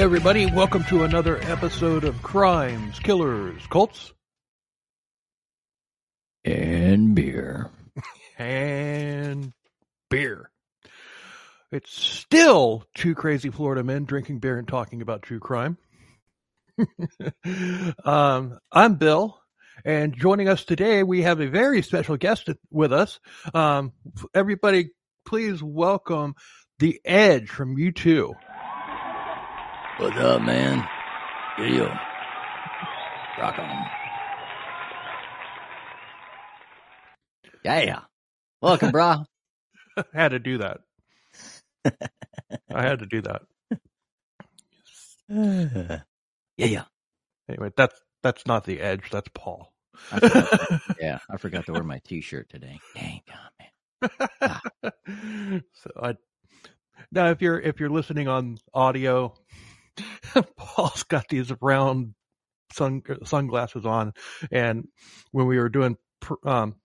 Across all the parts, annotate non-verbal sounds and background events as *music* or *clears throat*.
Hey, everybody, welcome to another episode of Crimes, Killers, Cults, and beer. and beer. It's still two crazy Florida men drinking beer and talking about true crime. *laughs* um, I'm Bill, and joining us today, we have a very special guest with us. Um, everybody, please welcome the Edge from U2. What's up, man? Video. Rock on. Yeah. Welcome, brah. *laughs* I had to do that. I had to do that. *sighs* yeah, yeah. Anyway, that's that's not the edge. That's Paul. I to, *laughs* yeah, I forgot to wear my T-shirt today. Dang, God, man. Ah. *laughs* so I now if you're if you're listening on audio, *laughs* Paul's got these round sun sunglasses on, and when we were doing um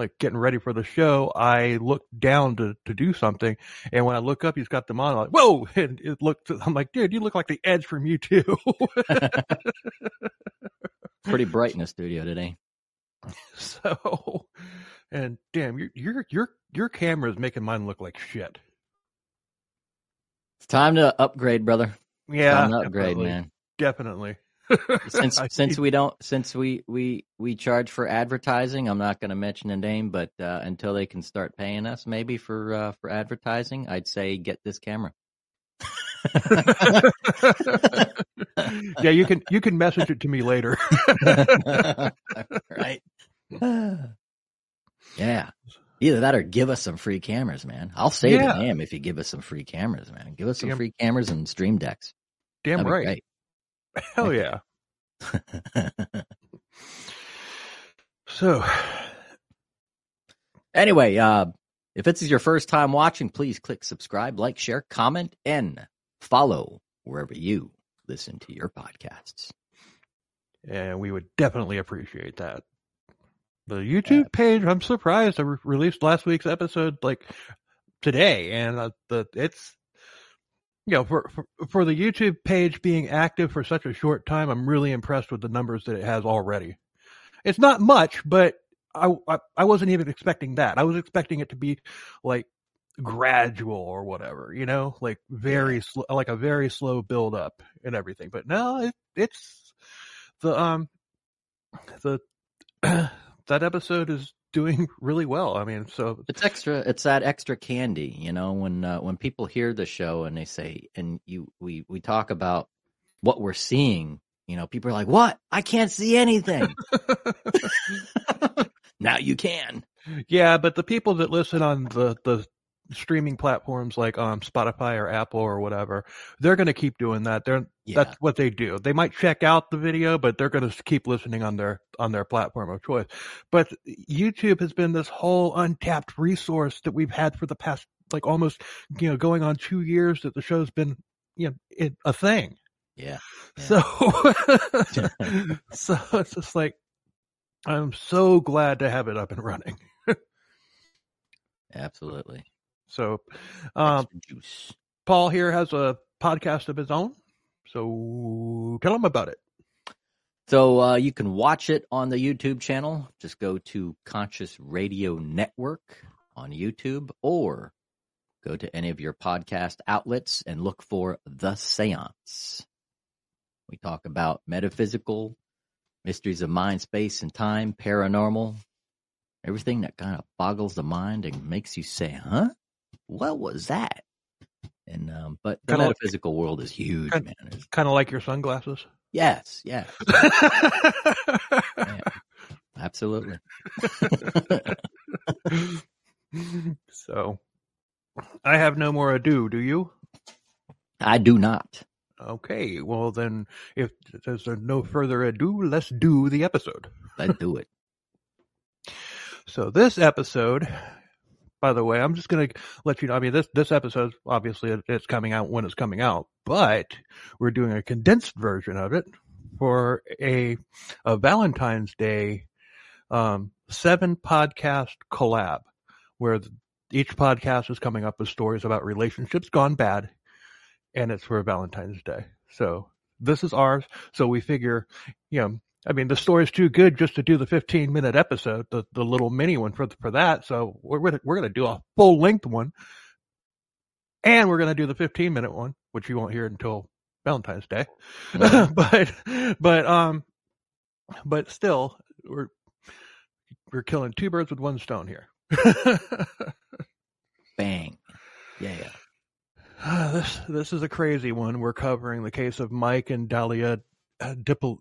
like getting ready for the show, I looked down to, to do something. And when I look up, he's got them on. I'm like, whoa! *laughs* And it looked, I'm like, dude, you look like the edge from U2. *laughs* Pretty bright in the studio today. So, and damn, your, your, your, your camera is making mine look like shit. It's time to upgrade, brother. Yeah. upgrade, definitely. man. Definitely *laughs* since since we don't since we we we charge for advertising, I'm not going to mention a name, but uh, until they can start paying us, maybe for uh, for advertising, I'd say get this camera. *laughs* yeah, you can you can message it to me later. *laughs* right. *sighs* Yeah. Either that or give us some free cameras, man. I'll say yeah. the name if you give us some free cameras, man. Give us some Damn. free cameras and stream decks. Damn That'd right. *laughs* Hell yeah. *laughs* so anyway, uh if this is your first time watching, please click subscribe, like, share, comment, and follow wherever you listen to your podcasts. And we would definitely appreciate that. The YouTube page, I'm surprised I re- released last week's episode like today, and uh, the it's you know, for, for, for the YouTube page being active for such a short time, I'm really impressed with the numbers that it has already. It's not much, but I, I, I wasn't even expecting that. I was expecting it to be like gradual or whatever, you know, like very slow, like a very slow build up and everything. But no, it, it's the um the *clears throat* that episode is doing *laughs* really well. I mean, so it's extra. It's that extra candy, you know. When uh, when people hear the show and they say, and you we we talk about what we're seeing, you know, people are like, "What? I can't see anything." *laughs* *laughs* now you can. Yeah, but the people that listen on the the streaming platforms like um Spotify or Apple or whatever, they're going to keep doing that. They're yeah. that's what they do. They might check out the video, but they're going to keep listening on their on their platform of choice. But YouTube has been this whole untapped resource that we've had for the past like almost you know going on 2 years that the show's been you know it, a thing. Yeah. yeah. So *laughs* so it's just like I'm so glad to have it up and running. *laughs* Absolutely. So, um, Paul here has a podcast of his own. So tell him about it. So uh, you can watch it on the YouTube channel. Just go to Conscious Radio Network on YouTube or go to any of your podcast outlets and look for The Seance. We talk about metaphysical, mysteries of mind, space, and time, paranormal, everything that kind of boggles the mind and makes you say, huh? What was that? And um, but the kinda metaphysical like, world is huge, kind, man. Kind of like your sunglasses. Yes, yes. yeah, absolutely. *laughs* so, I have no more ado. Do you? I do not. Okay, well then, if there's no further ado, let's do the episode. Let's do it. *laughs* So this episode by the way. I'm just going to let you know. I mean, this, this episode, obviously it's coming out when it's coming out, but we're doing a condensed version of it for a, a Valentine's Day, um, seven podcast collab where each podcast is coming up with stories about relationships gone bad and it's for Valentine's Day. So this is ours. So we figure, you know, I mean, the story's too good just to do the 15 minute episode, the, the little mini one for for that. So we're gonna, we're going to do a full length one, and we're going to do the 15 minute one, which you won't hear until Valentine's Day. *laughs* but but um, but still, we're we're killing two birds with one stone here. *laughs* Bang. Yeah. *sighs* this this is a crazy one. We're covering the case of Mike and Dalia uh, Dippo,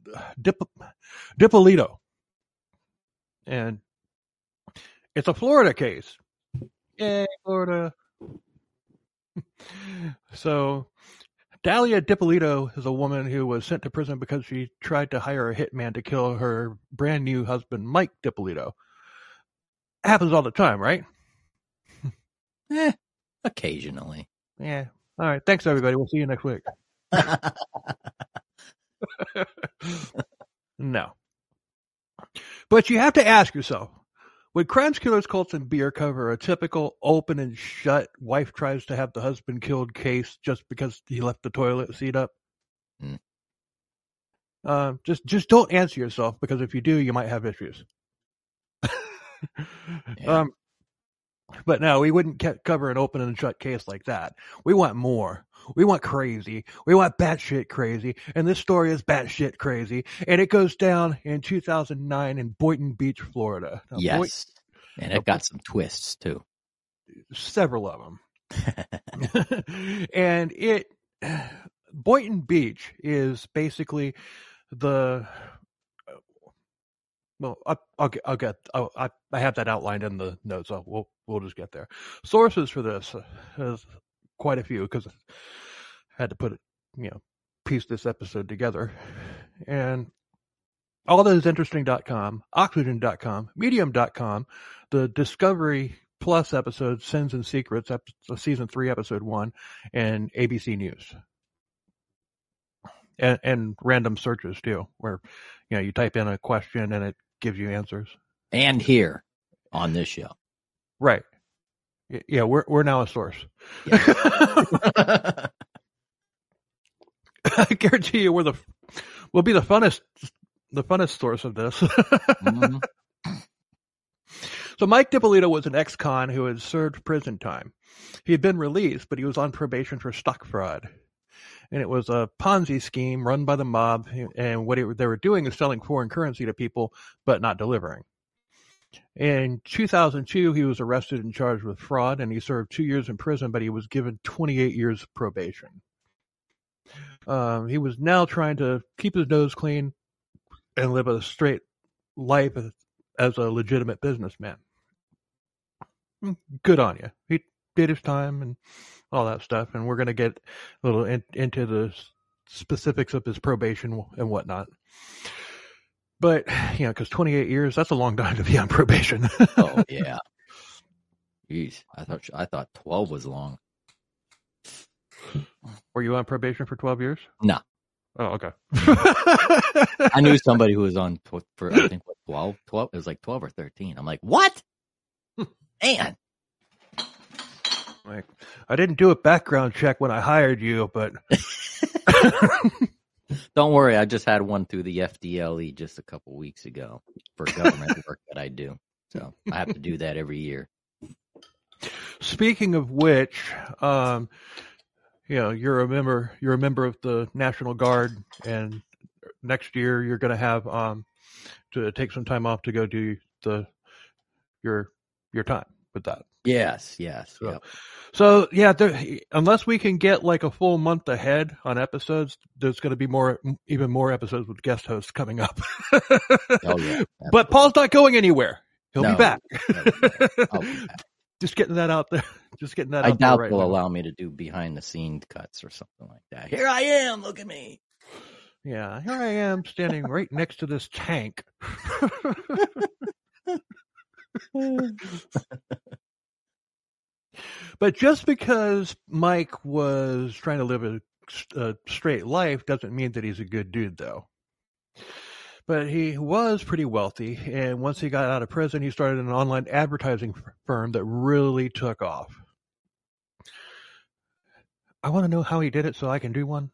Dippolito, and it's a Florida case. Yay, Florida! *laughs* so, Dalia Dippolito is a woman who was sent to prison because she tried to hire a hitman to kill her brand new husband, Mike Dippolito. Happens all the time, right? *laughs* eh, occasionally. Yeah. All right. Thanks, everybody. We'll see you next week. *laughs* *laughs* no. But you have to ask yourself would Crimes, Killers, Cults, and Beer cover a typical open and shut wife tries to have the husband killed case just because he left the toilet seat up? Mm. Uh, just just don't answer yourself because if you do, you might have issues. *laughs* yeah. Um, but no, we wouldn't cover an open and shut case like that. We want more. We want crazy. We want batshit crazy. And this story is batshit crazy. And it goes down in 2009 in Boynton Beach, Florida. Now, yes. Boy- and it got some twists too. Several of them. *laughs* *laughs* and it, *sighs* Boynton Beach is basically the well, I, will I'll get, I'll, I, I have that outlined in the notes. So we'll, we'll just get there. Sources for this uh, is quite a few because I had to put it, you know, piece this episode together. And all that is interesting.com, oxygen.com, medium.com, the Discovery Plus episode, Sins and Secrets, episode, season three, episode one, and ABC News. And, and random searches too, where you know you type in a question and it gives you answers. And here on this show. Right. Yeah, we're we're now a source. Yeah. *laughs* I guarantee you we're the we'll be the funnest the funnest source of this. *laughs* mm-hmm. So Mike Dippolito was an ex-con who had served prison time. He had been released, but he was on probation for stock fraud and it was a Ponzi scheme run by the mob. And what it, they were doing is selling foreign currency to people, but not delivering. In 2002, he was arrested and charged with fraud, and he served two years in prison, but he was given 28 years probation. Um, he was now trying to keep his nose clean and live a straight life as a legitimate businessman. Hmm, good on you. He did his time and all that stuff, and we're going to get a little in, into the specifics of his probation and whatnot. But you know, because 28 years—that's a long time to be on probation. *laughs* oh yeah. Jeez, I thought I thought 12 was long. Were you on probation for 12 years? No. Oh, okay. *laughs* I knew somebody who was on for I think what 12, 12. It was like 12 or 13. I'm like, what? Man, like, I didn't do a background check when I hired you, but *laughs* don't worry. I just had one through the FDLE just a couple weeks ago for government *laughs* work that I do. So I have to do that every year. Speaking of which, um, you know, you're a member. You're a member of the National Guard, and next year you're going to have um, to take some time off to go do the your your time with that. Yes, yes. So, yep. so yeah, there, unless we can get like a full month ahead on episodes, there's going to be more, even more episodes with guest hosts coming up. oh yeah. *laughs* But Paul's not going anywhere. He'll no, be back. be back. *laughs* Just getting that out there. Just getting that. Out there. I doubt right they'll now. allow me to do behind the scenes cuts or something like that. Here I am. Look at me. Yeah, here I am standing right next to this tank. *laughs* But just because Mike was trying to live a, a straight life doesn't mean that he's a good dude, though. But he was pretty wealthy, and once he got out of prison, he started an online advertising firm that really took off. I want to know how he did it so I can do one.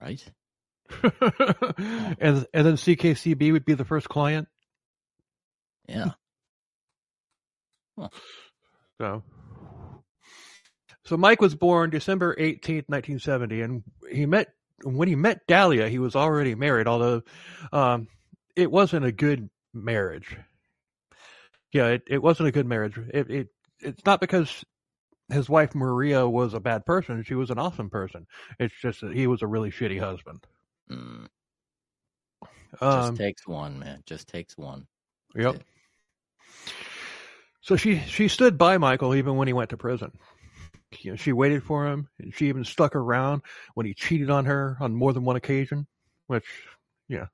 Right? *laughs* and and then CKCB would be the first client. Yeah. So, so Mike was born December eighteenth, nineteen seventy, and he met when he met Dalia. He was already married, although um, it wasn't a good marriage. Yeah, it, it wasn't a good marriage. It, it it's not because his wife Maria was a bad person. She was an awesome person. It's just that he was a really shitty husband. Mm. Just Um, takes one, man. Just takes one. Yep. So she she stood by Michael even when he went to prison. You know, she waited for him, and she even stuck around when he cheated on her on more than one occasion. Which, yeah,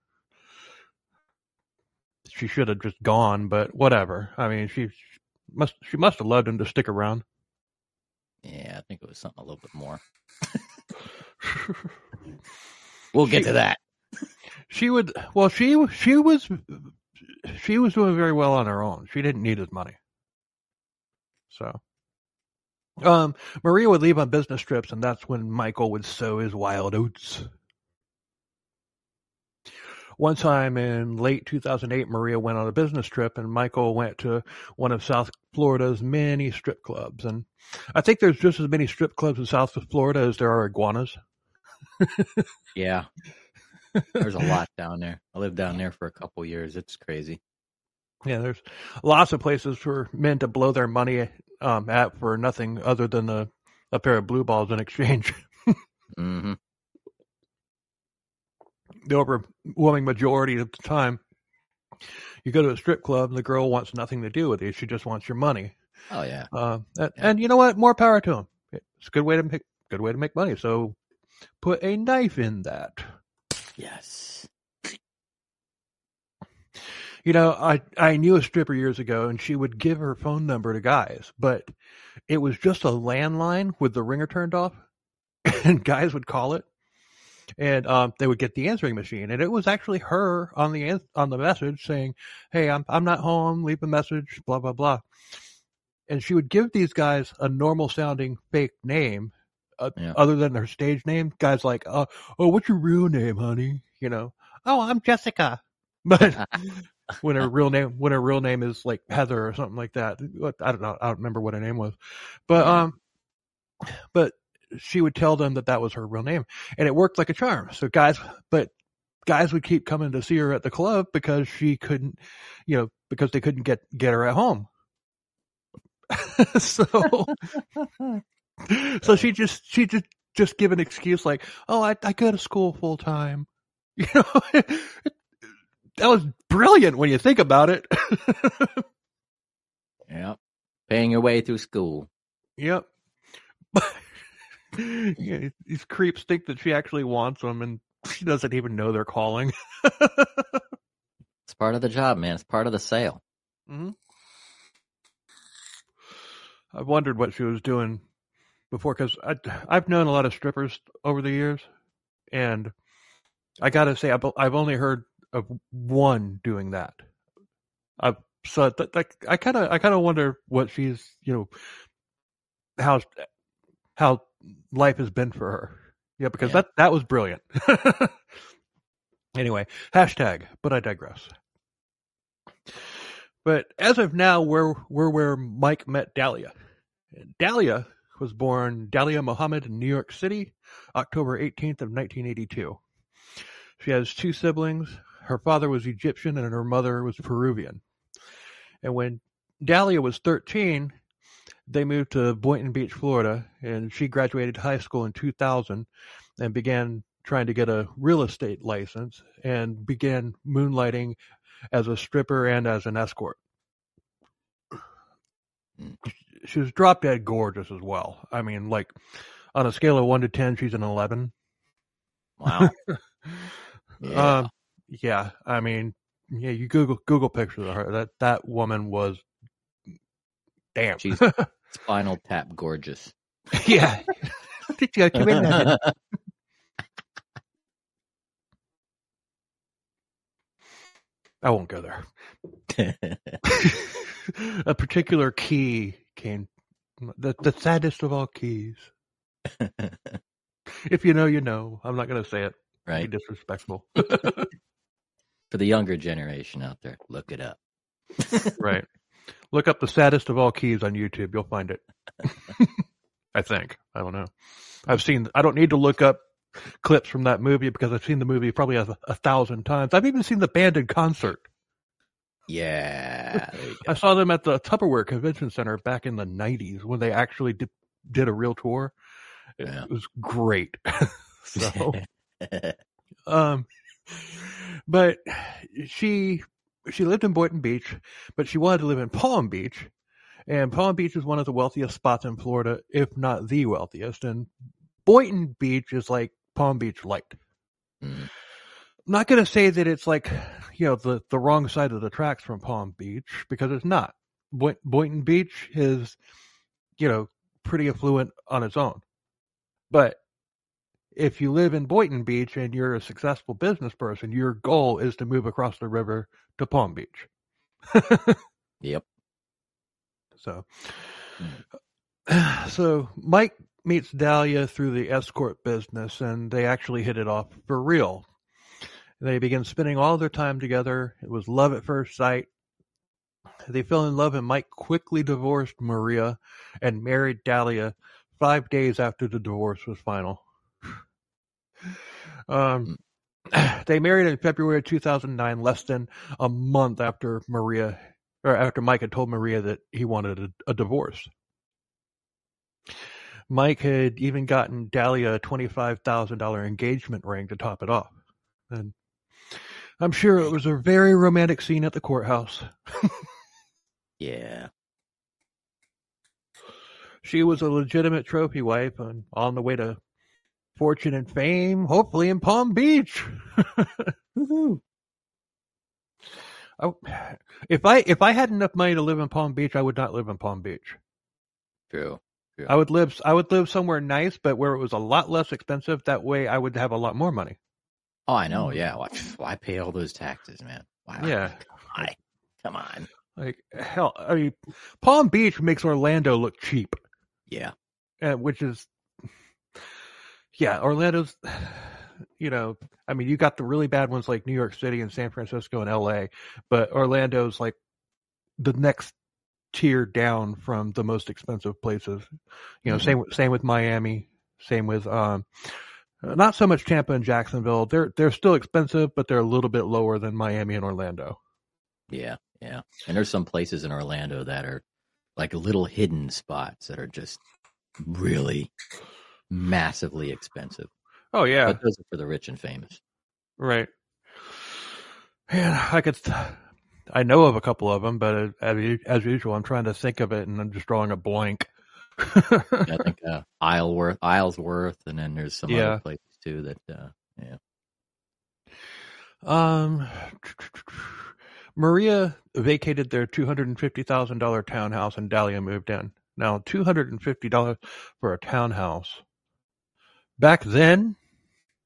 she should have just gone, but whatever. I mean, she must she must have loved him to stick around. Yeah, I think it was something a little bit more. *laughs* We'll get She- to that. she would well she she was she was doing very well on her own she didn't need his money so um maria would leave on business trips and that's when michael would sow his wild oats one time in late 2008 maria went on a business trip and michael went to one of south florida's many strip clubs and i think there's just as many strip clubs in south florida as there are iguanas Yeah. There's a *laughs* lot down there. I lived down there for a couple years. It's crazy. Yeah, there's lots of places for men to blow their money um, at for nothing other than a, a pair of blue balls in exchange. *laughs* hmm the overwhelming majority of the time, you go to a strip club and the girl wants nothing to do with you. She just wants your money. Oh yeah. Uh, and, Yeah. and you know what? More power to them. It's a good way to make good way to make money. So put a knife in that. Yes. You know, I I knew a stripper years ago, and she would give her phone number to guys, but it was just a landline with the ringer turned off, *laughs* and guys would call it, and um, they would get the answering machine, and it was actually her on the on the message saying, "Hey, I'm I'm not home. Leave a message." Blah blah blah, and she would give these guys a normal sounding fake name, uh, Yeah. other than their stage name. Guys like, "Oh, oh, what's your real name, honey?" You know, "Oh, I'm Jessica," *laughs* but *laughs* when her real name when her real name is like Heather or something like that. I don't know. I don't remember what her name was, but um, but she would tell them that that was her real name, and it worked like a charm. So guys, but guys would keep coming to see her at the club because she couldn't, you know, because they couldn't get get her at home. *laughs* so, so she just she just just give an excuse like, "Oh, I I go to school full time," *laughs* you know. That was brilliant when you think about it. *laughs* Yep. Paying your way through school. yep. *laughs* yeah, these creeps think that she actually wants them, and she doesn't even know they're calling. It's part of the job, man. It's part of the sale. Mm-hmm. I've wondered what she was doing before because I've known a lot of strippers over the years, and I gotta say I've I've only heard of one doing that. I so that, that, I kind of I kind of wonder what she's you know how how life has been for her. Yeah, because Yeah. that that was brilliant. *laughs* anyway, hashtag. But I digress. But as of now, we're we're where Mike met Dalia. Dalia was born Dalia Mohammed in New York City, October 18th of 1982. She has two siblings. Her father was Egyptian and her mother was Peruvian. And when Dalia was 13, they moved to Boynton Beach, Florida, and she graduated high school in 2000 and began trying to get a real estate license and began moonlighting as a stripper and as an escort. Mm. She was drop dead gorgeous as well. I mean, like on a scale of one to ten, she's an eleven. Wow. *laughs* Yeah. Um, yeah. I mean, yeah. You Google Google pictures of her. That that woman was, damn. She's *laughs* Spinal Tap gorgeous. yeah. *laughs* Yeah, come in there. *laughs* I won't go there. a particular key came the the saddest of all keys. If you know, you know. I'm not going to say it. right? Be disrespectful. For the younger generation out there, look it up. *laughs* right. Look up the saddest of all keys on YouTube. You'll find it. *laughs* I think. I don't know. I've seen. I don't need to look up clips from that movie because I've seen the movie probably a, a thousand times. I've even seen the band in concert. Yeah. I saw them at the Tupperware Convention Center back in the '90s when they actually did, did a real tour. It, Yeah. it was great. *laughs* so, um, but she she lived in Boynton Beach, but she wanted to live in Palm Beach, and Palm Beach is one of the wealthiest spots in Florida, if not the wealthiest. And Boynton Beach is like Palm Beach light. Mm. I'm not going to say that it's like you know the the wrong side of the tracks from Palm Beach because it's not. Boy, Boynton Beach is you know pretty affluent on its own, but if you live in Boynton Beach and you're a successful business person, your goal is to move across the river to Palm Beach. *laughs* Yep. So, mm. so Mike meets Dalia through the escort business, and they actually hit it off for real. They begin spending all their time together. It was love at first sight. They fell in love, and Mike quickly divorced Maria and married Dalia five days after the divorce was final. Um, *clears throat* they married in February 2009, less than a month after Maria or after Mike had told Maria that he wanted a, a divorce. Mike had even gotten Dalia a $25,000 engagement ring to top it off. And I'm sure it was a very romantic scene at the courthouse. *laughs* Yeah. She was a legitimate trophy wife and on the way to fortune and fame, hopefully in Palm Beach. *laughs* Oh, if I if I had enough money to live in Palm Beach, I would not live in Palm Beach. True. I would live I would live somewhere nice, but where it was a lot less expensive. That way, I would have a lot more money. Oh, I know. Yeah. Why, why pay all those taxes, man? Wow. Yeah, Why? Come on. like hell. I mean, Palm Beach makes Orlando look cheap, Yeah. uh, which is yeah. Orlando's, *sighs* you know, I mean, you got the really bad ones like New York City and San Francisco and L.A., but Orlando's like the next tier down from the most expensive places. You know, Mhm. same same with Miami, same with um, not so much Tampa and Jacksonville. They're they're still expensive, but they're a little bit lower than Miami and Orlando. Yeah. Yeah. And there's some places in Orlando that are like little hidden spots that are just really massively expensive. Oh yeah, But those are for the rich and famous. right. Man, I could. I know of a couple of them, but as, as usual, I'm trying to think of it, and I'm just drawing a blank. I think uh, Isleworth, Islesworth, and then there's some Yeah. other places too that, uh, yeah. Um, Maria vacated their two hundred and fifty thousand dollar townhouse, and Dalia moved in. Now, two hundred and fifty dollars for a townhouse back then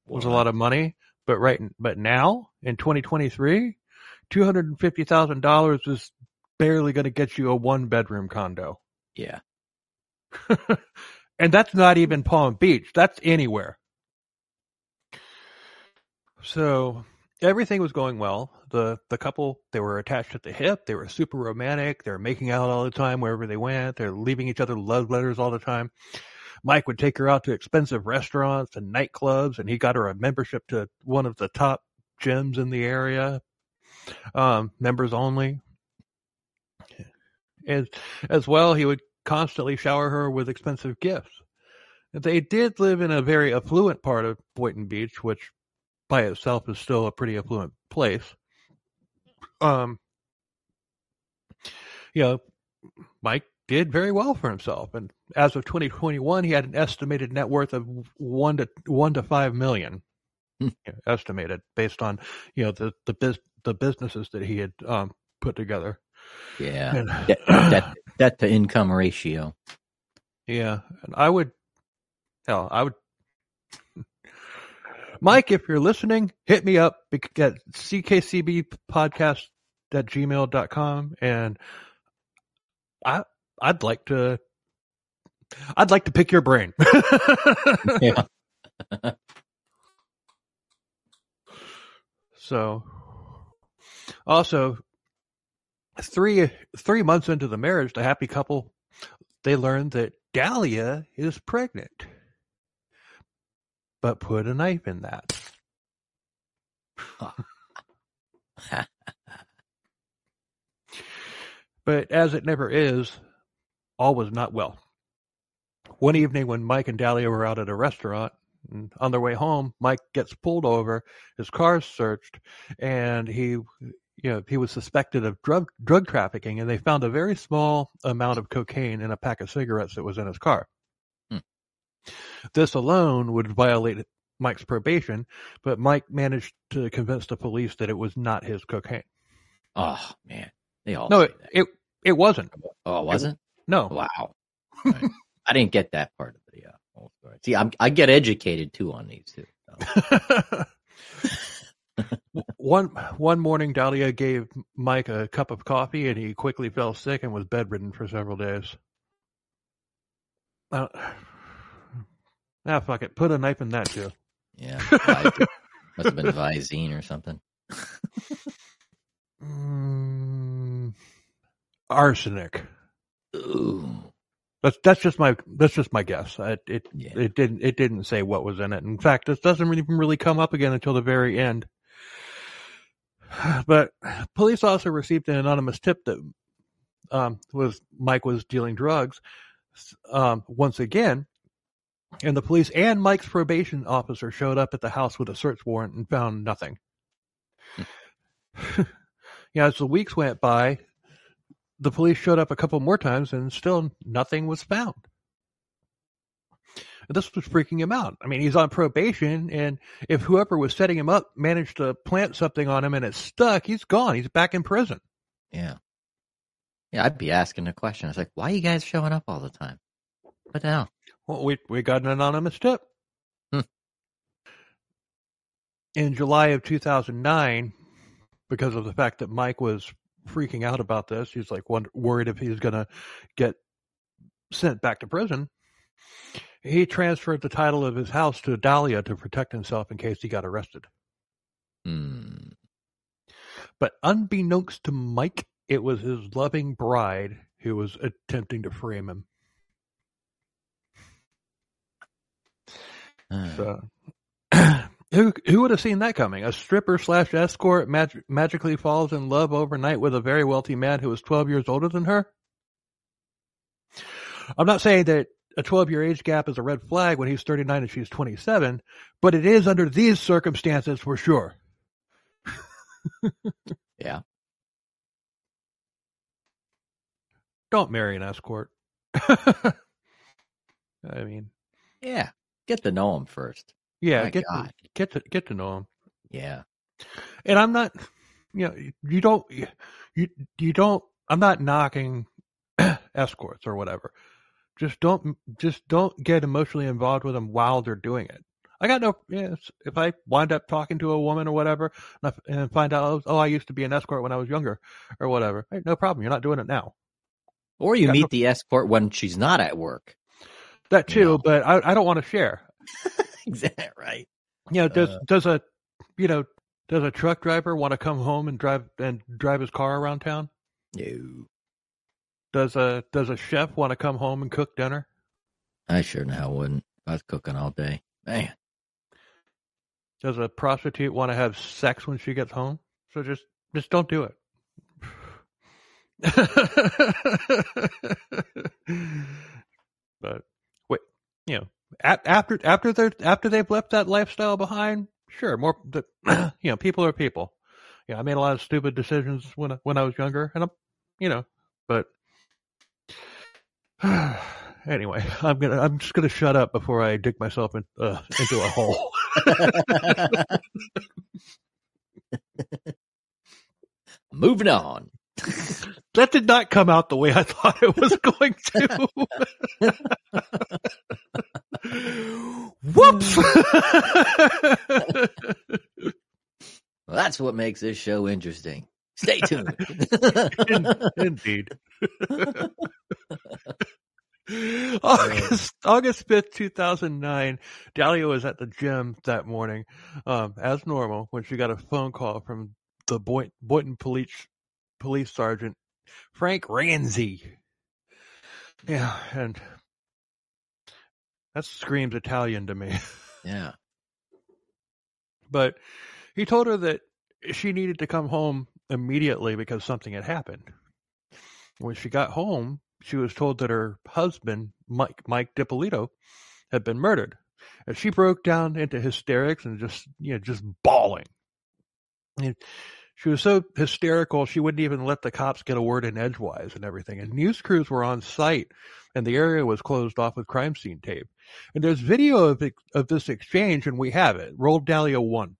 was a lot of money, but right, but now in twenty twenty three, two hundred and fifty thousand dollars is barely going to get you a one bedroom condo, Yeah. *laughs* and that's not even Palm Beach. That's anywhere. So everything was going well. The the couple they were attached at the hip. They were super romantic. They were making out all the time wherever they went. They're leaving each other love letters all the time. Mike would take her out to expensive restaurants and nightclubs, and he got her a membership to one of the top gyms in the area, um, members only. As as well, he would constantly shower her with expensive gifts. They did live in a very affluent part of Boynton Beach, which by itself is still a pretty affluent place. Um, you know, Mike did very well for himself, and as of 2021, he had an estimated net worth of one to one to five million, Hmm. you know, estimated based on you know the the biz, the businesses that he had um, put together. Yeah. And- Debt, debt, debt to income ratio. Yeah, and I would, hell, I would. Mike, if you're listening, hit me up at ckcbpodcast at gmail.com and I, I'd like to I'd like to pick your brain. *laughs* Yeah. so, also, three three months into the marriage, the happy couple they learned that Dalia is pregnant, but put a knife in that. *laughs* But as it never is, all was not well. One evening when Mike and Dalia were out at a restaurant, and on their way home, Mike gets pulled over, his car's searched, and he you know, he was suspected of drug drug trafficking and they found a very small amount of cocaine in a pack of cigarettes that was in his car. Hmm. This alone would violate Mike's probation, but Mike managed to convince the police that it was not his cocaine. Oh man, they all No, it, it it wasn't. Oh, it wasn't? No. Wow. *laughs* Right. I didn't get that part of the uh, whole story. See, I'm, I get educated too on these too. so. *laughs* *laughs* one one morning, Dalia gave Mike a cup of coffee, and he quickly fell sick and was bedridden for several days. Uh, *sighs* ah, fuck it. Put a knife in that too. Yeah, must have been Visine or something. Mm, arsenic. Ooh, That's that's just my that's just my guess. It it, Yeah. it didn't it didn't say what was in it. In fact, this doesn't even really come up again until the very end. *sighs* But police also received an anonymous tip that um, was Mike was dealing drugs um, once again, and the police and Mike's probation officer showed up at the house with a search warrant and found nothing. *sighs* yeah, as the weeks went by, the police showed up a couple more times and still nothing was found. And this was freaking him out. I mean, he's on probation, and if whoever was setting him up managed to plant something on him and it stuck, he's gone. He's back in prison. yeah, yeah. I'd be asking a question. I was like, why are you guys showing up all the time? What the hell? Well, we we got an anonymous tip. Hmm. In July of 2009, because of the fact that Mike was freaking out about this, he's like wonder, worried if he's going to get sent back to prison. He transferred the title of his house to Dalia to protect himself in case he got arrested. Hmm. But unbeknownst to Mike, it was his loving bride who was attempting to frame him. Uh, So, who who would have seen that coming? A stripper slash escort mag- magically falls in love overnight with a very wealthy man who is twelve years older than her. I'm not saying that a 12 year age gap is a red flag when he's 39 and she's 27, but it is under these circumstances for sure. *laughs* yeah. Don't marry an escort. *laughs* I mean, Yeah. Get to know him first. Yeah, My get to, get to get to know him. Yeah. and I'm not, you know, you don't, you you don't. I'm not knocking *clears throat* escorts or whatever. Just don't, just don't get emotionally involved with them while they're doing it. I got no. Yes, if I wind up talking to a woman or whatever, and I- and find out, oh, oh, I used to be an escort when I was younger, or whatever. Hey, no problem. You're not doing it now. Or you Yeah, meet no- the escort when she's not at work. That too, No. but I, I don't want to share. *laughs* *laughs* Exactly right. You know, does Uh. does a, you know, does a truck driver want to come home and drive and drive his car around town? No. Does a does a chef want to come home and cook dinner? I sure now wouldn't. I was cooking all day. Man. Does a prostitute want to have sex when she gets home? So just just don't do it. *laughs* but wait, you know, after after they after they've left that lifestyle behind, sure, more the, *clears throat* you know, people are people. Yeah, I made a lot of stupid decisions when I- when I was younger, and I'm, you know, but *sighs* anyway, I'm gonna I'm just gonna shut up before I dig myself in, uh, into a hole. *laughs* *laughs* Moving on. *laughs* That did not come out the way I thought it was going to. Whoops! *laughs* Well, that's what makes this show interesting. Stay *laughs* tuned. In- Indeed. *laughs* August August fifth, two thousand nine. Dalia was at the gym that morning, um, as normal, when she got a phone call from the Boy- Boynton police police sergeant Frank Ranzie. Yeah, and that screams Italian to me. *laughs* Yeah. But he told her that she needed to come home immediately because something had happened. When she got home, she was told that her husband, Mike Mike Dippolito, had been murdered. And she broke down into hysterics and just you know, just bawling. And she was so hysterical she wouldn't even let the cops get a word in edgewise and everything. And news crews were on site and the area was closed off with crime scene tape. And there's video of of this exchange and we have it. Roll Dalia one.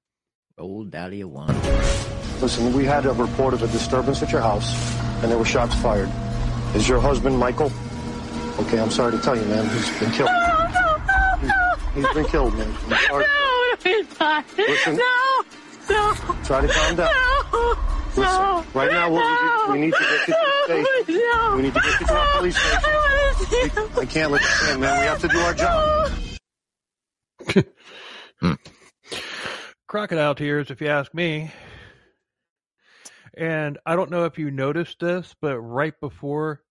roll Dalia one. Listen, we had a report of a disturbance at your house, and there were shots fired. Is your husband Michael? Okay, I'm sorry to tell you, man. He's been killed. No, no, He's, he's been killed, man. I'm sorry. No, he's not. Listen. No, no, Try to calm down. no, Listen, right now, what we, do, we need to get you to the station. No. We need to get you to our police station. I want to see him. I can't let you in, man. We have to do our job. *laughs* crocodile tears, if you ask me. And I don't know if you noticed this, but right before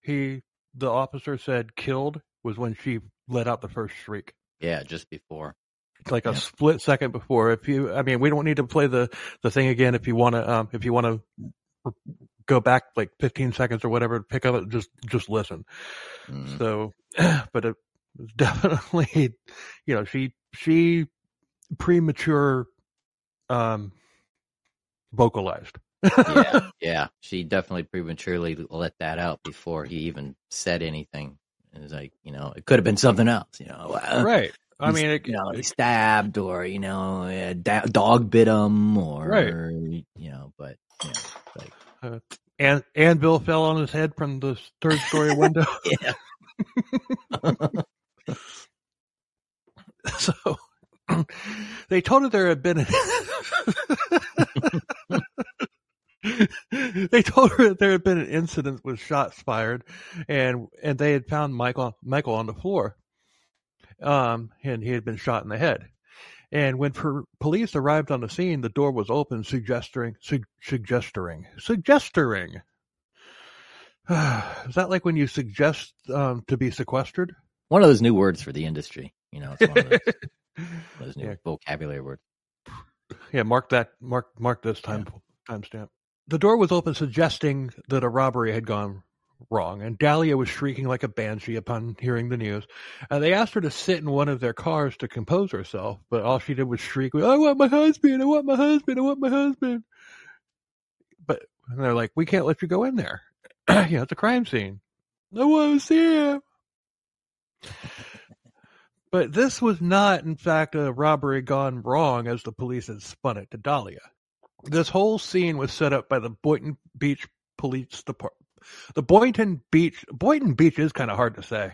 he, the officer said killed, was when she let out the first shriek. Yeah, just before. Like a Yeah. split second before. If you, I mean, we don't need to play the the thing again. If you want to, um, if you want to go back like 15 seconds or whatever, pick up it, just just listen. Mhm. So, *clears throat* but it was *laughs* definitely, you know, she she premature um vocalized. yeah, *laughs* yeah. She definitely prematurely let that out before he even said anything. It was like, you know, it could have been something else, you know. right. I mean, it, you know, he it- stabbed or, you know, a da- dog bit him or, Right. you know, but, you know, like, uh, and Anvil fell on his head from the third story window. *laughs* yeah. *laughs* so *clears throat* they told her there had been. *laughs* they told her that there had been an incident with shots fired, and and they had found Michael Michael on the floor, um, and he had been shot in the head. And when per- police arrived on the scene, the door was open, suggesting su- suggesting suggesting. *sighs* Is that like when you suggest um, to be sequestered? One of those new words for the industry, you know, it's one of those, *laughs* those new Yeah. vocabulary words. Yeah, mark that. Mark mark this time timestamp. The door was open, suggesting that a robbery had gone wrong, and Dalia was shrieking like a banshee upon hearing the news. And they asked her to sit in one of their cars to compose herself, but all she did was shriek, "I want my husband! I want my husband! I want my husband!" But they're like, "We can't let you go in there. *clears throat* you know, it's a crime scene. To see him." But this was not, in fact, a robbery gone wrong as the police had spun it to Dalia. This whole scene was set up by the Boynton Beach Police Department. The Boynton Beach, Boynton Beach is kind of hard to say.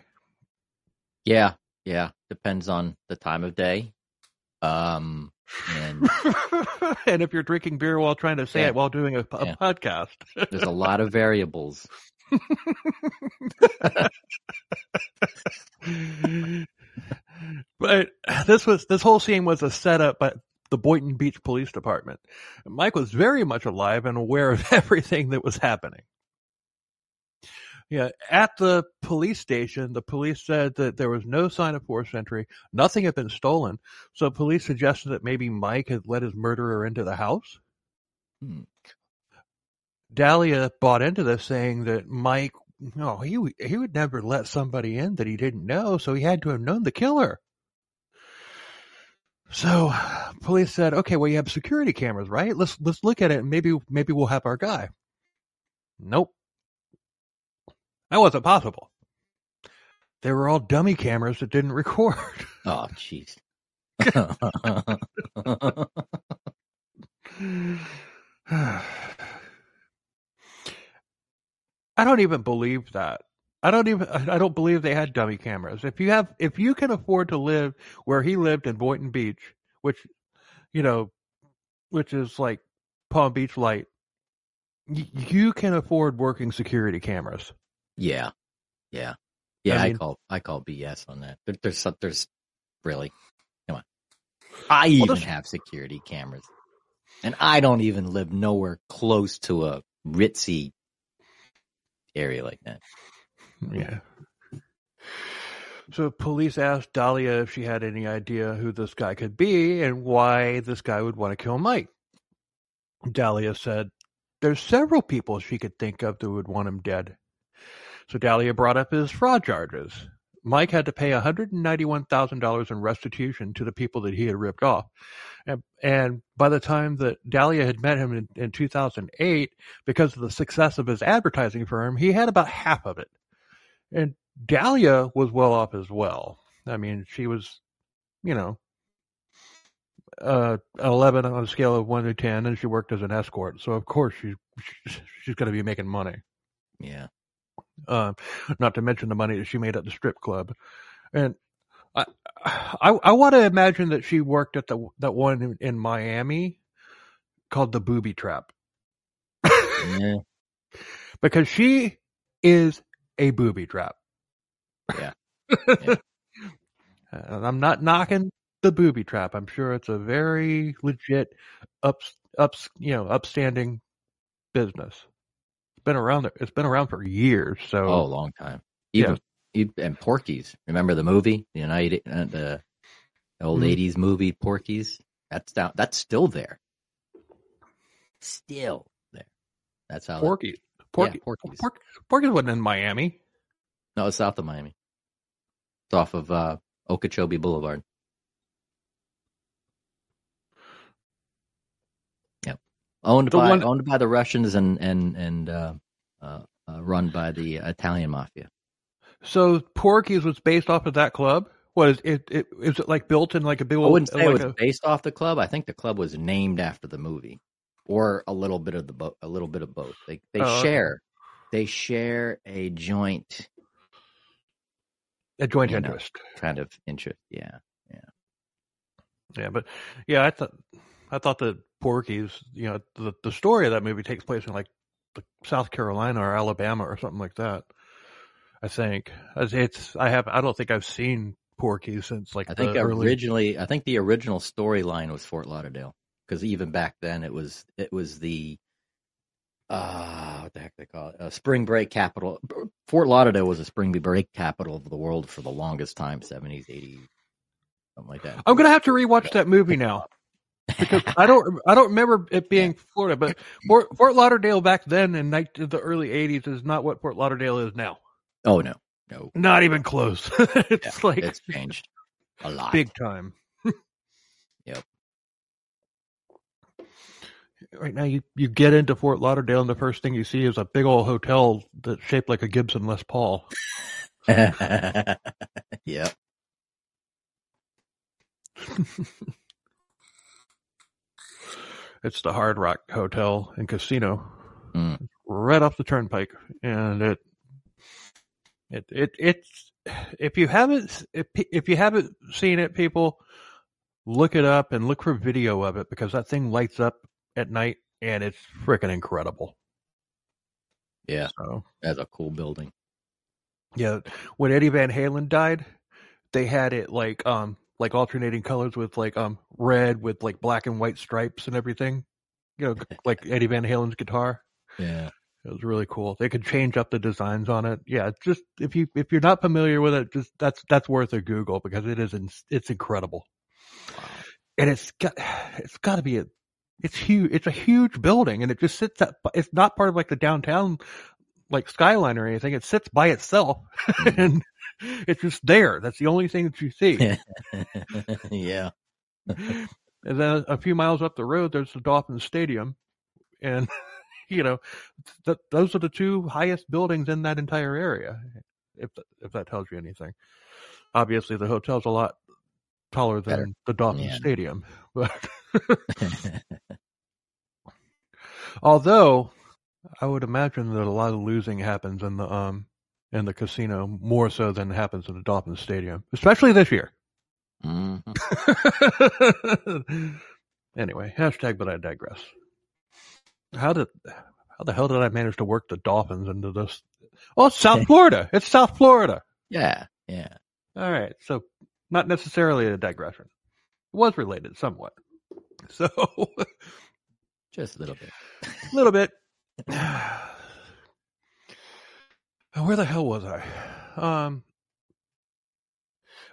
Yeah, yeah. Depends on the time of day. Um, and *laughs* and if you're drinking beer while trying to say Yeah. it while doing a, a Yeah. podcast, there's a lot of variables. *laughs* but this was this whole scene was a setup by the Boynton Beach Police Department. Mike was very much alive and aware of *laughs* everything that was happening. Yeah, at the police station, the police said that there was no sign of forced entry, nothing had been stolen. So police suggested that maybe Mike had let his murderer into the house. Hmm. Dalia bought into this, saying that Mike, no, he he would never let somebody in that he didn't know, so he had to have known the killer. So, police said, "Okay, well, you have security cameras, right? Let's let's look at it, and maybe maybe we'll have our guy." Nope, that wasn't possible. They were all dummy cameras that didn't *laughs* record. Oh, jeez. *sighs* I don't even believe that. I don't even I don't believe they had dummy cameras. If you have if you can afford to live where he lived in Boynton Beach, which you know, which is like Palm Beach light, y- you can afford working security cameras. Yeah, yeah. Yeah, I, mean- call I call BS on that. There, there's there's really come on. I even have security cameras, and I don't even live nowhere close to a ritzy area like that. Yeah. So police asked Dalia if she had any idea who this guy could be and why this guy would want to kill Mike. Dalia said there's several people she could think of that would want him dead. So Dalia brought up his fraud charges. Mike had to pay $191,000 in restitution to the people that he had ripped off. And, and by the time that Dalia had met him in, in 2008, because of the success of his advertising firm, he had about half of it. And Dalia was well off as well. I mean, she was, you know, uh, 11 on a scale of 1 to 10, and she worked as an escort. So, of course, she, she's going to be making money. Yeah, Um, not to mention the money that she made at the strip club. And I, I, I want to imagine that she worked at the that one in, in Miami called the Booby Trap yeah, *laughs* because she is a booby trap. Yeah. *laughs* Yeah. and I'm not knocking the booby trap. I'm sure it's a very legit, ups, ups, you know, upstanding business. Been around. It's been around for years. So oh, a long time. Even you and Porky's. Remember the movie, the United, uh, the old Mhm. '80s movie Porky's? That's down. That's still there. Still there. That's how. Porky, Porky, yeah, Porky's. Porky, Porky wasn't in Miami. No, it's south of Miami. It's off of uh, Okeechobee Boulevard. Yep. Owned The by one- owned by the Russians and and and uh, uh, uh, run by the Italian mafia. So Porky's was based off of that club. Was it? it is it like built in like a big? I wouldn't say like it was a- based off the club. I think the club was named after the movie, or a little bit of the bo- a little bit of both. They they okay. share they share a joint a joint you know. interest. kind of interest. Yeah. Yeah, yeah. but yeah, I thought I thought that Porky's, you know, the the story of that movie takes place in like the South Carolina or Alabama or something like that. I think It's- it's. I have. I don't think I've seen Porky's since like I think the early. originally, I think the original storyline was Fort Lauderdale because even back then it was it was the uh what the heck they call it uh, spring break capital. Fort Lauderdale was a spring break capital of the world for the longest time, seventies, eighties, something like that. I'm gonna have to rewatch that movie now because I don't. I don't remember it being Florida, but Fort, Fort Lauderdale back then in the early '80s is not what Fort Lauderdale is now. Oh no, no, Not even close. *laughs* it's Yeah, like it's changed a lot. big time. *laughs* Yep. Right now, you, you get into Fort Lauderdale, and the first thing you see is a big old hotel that's shaped like a Gibson Les Paul. *laughs* yep. It's the Hard Rock Hotel and Casino, Mm. right off the turnpike, and it it it it's if you haven't if if you haven't seen it, people look it up and look for video of it because that thing lights up at night and it's freaking incredible. Yeah, So. that's a cool building. Yeah, when Eddie Van Halen died, they had it like um like alternating colors with like um red with like black and white stripes and everything. You know, *laughs* like Eddie Van Halen's guitar. Yeah. It was really cool. They could change up the designs on it. Yeah, just if you if you're not familiar with it, just that's that's worth a Google because it is in, it's incredible. Wow. And it's got it's got to be a it's huge. It's a huge building, and it just sits at. It's not part of like the downtown like skyline or anything. It sits by itself, *laughs* Mhm. and *laughs* it's just there. That's the only thing that you see. *laughs* yeah. *laughs* and then a few miles up the road, there's the Dolphins Stadium, and you know, th- those are the two highest buildings in that entire area. If th- if that tells you anything, obviously the hotel's a lot taller than Better. the Dolphins Yeah. Stadium, but although I would imagine that a lot of losing happens in the um in the casino more so than happens in the Dolphins Stadium, especially this year. Mhm. *laughs* anyway, hashtag but I digress. How did how the hell did I manage to work the Dolphins into this? Oh, it's South *laughs* Florida. It's South Florida. Yeah, yeah. All right. So not necessarily a digression. It was related somewhat. *laughs* So Just a little bit. a little bit. Where the hell was I? Um.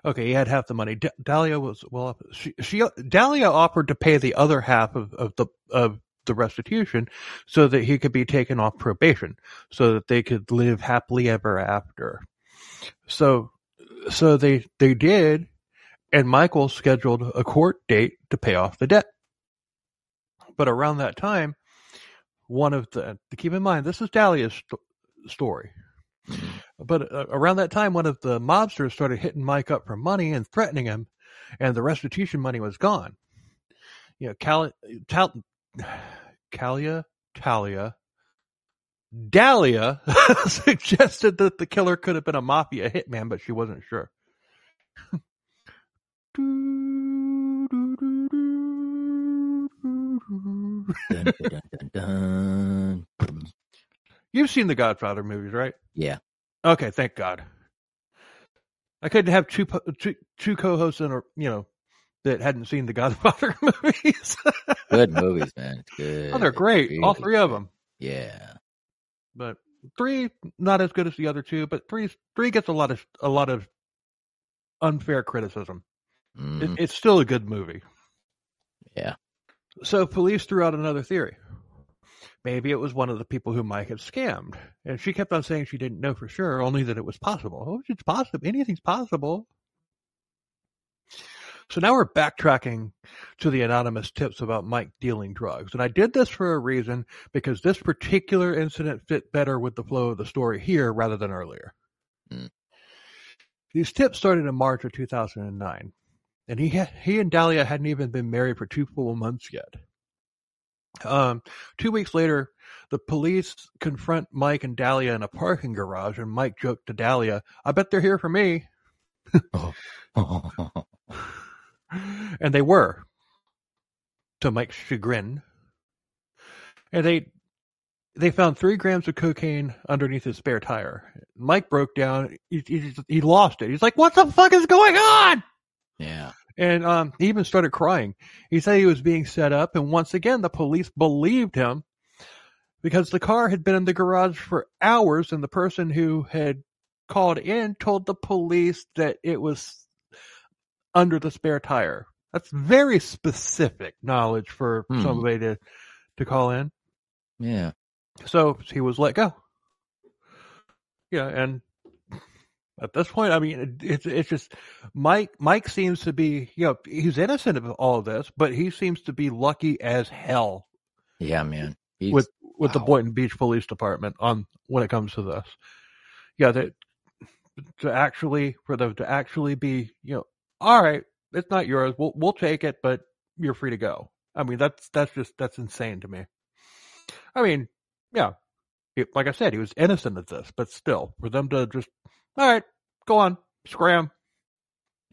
Okay, he had half the money. D- Dalia was well. She, she Dalia offered to pay the other half of, of the of the restitution so that he could be taken off probation, so that they could live happily ever after. So, so they they did, and Michael scheduled a court date to pay off the debt. But around that time, one of the keep in mind this is Dalia's st- story. But uh, around that time, one of the mobsters started hitting Mike up for money and threatening him, and the restitution money was gone. You know, Tal, Calia, Talia, Dalia *laughs* suggested that the killer could have been a mafia hitman, but she wasn't sure. Dun, dun, dun. You've seen the Godfather movies, right? Yeah. Okay, thank God. I couldn't have two two, two co-hosts in a you know that hadn't seen the *laughs* Godfather movies. Good movies, man. It's good. oh, they're great, all Really three of them. Yeah. But three not as good as the other two, but three three gets a lot of a lot of unfair criticism. It, Mhm. it's still a good movie. Yeah. So police threw out another theory. Maybe it was one of the people who Mike had scammed. And she kept on saying she didn't know for sure, only that it was possible. Oh, it's possible. Anything's possible. So now we're backtracking to the anonymous tips about Mike dealing drugs. And I did this for a reason because this particular incident fit better with the flow of the story here rather than earlier. Hmm. These tips started in March of 2009. And he, ha- he and Dalia hadn't even been married for two full months yet. Um, two weeks later, the police confront Mike and Dalia in a parking garage, and Mike joked to Dalia, I bet they're here for me. *laughs* And they were, to Mike's chagrin. And they they found three grams of cocaine underneath his spare tire. Mike broke down. He, he, he lost it. He's like, "What the fuck is going on?" yeah. And um, he even started crying. He said he was being set up, and once again, the police believed him because the car had been in the garage for hours, and the person who had called in told the police that it was under the spare tire. That's very specific knowledge for Hmm. somebody to to call in. Yeah. So he was let go. Yeah, and at this point, I mean, it's it's just Mike. Mike seems to be, you know, he's innocent of all of this, but he seems to be lucky as hell Yeah, man. He's, with with the. Boynton Beach Police Department on when it comes to this. Yeah, that to actually for them to actually be, you know, all right, it's not yours. We'll we'll take it, but you're free to go. I mean, that's that's just that's insane to me. I mean, yeah, like I said, he was innocent of this, but still, for them to just, all right, go on, scram,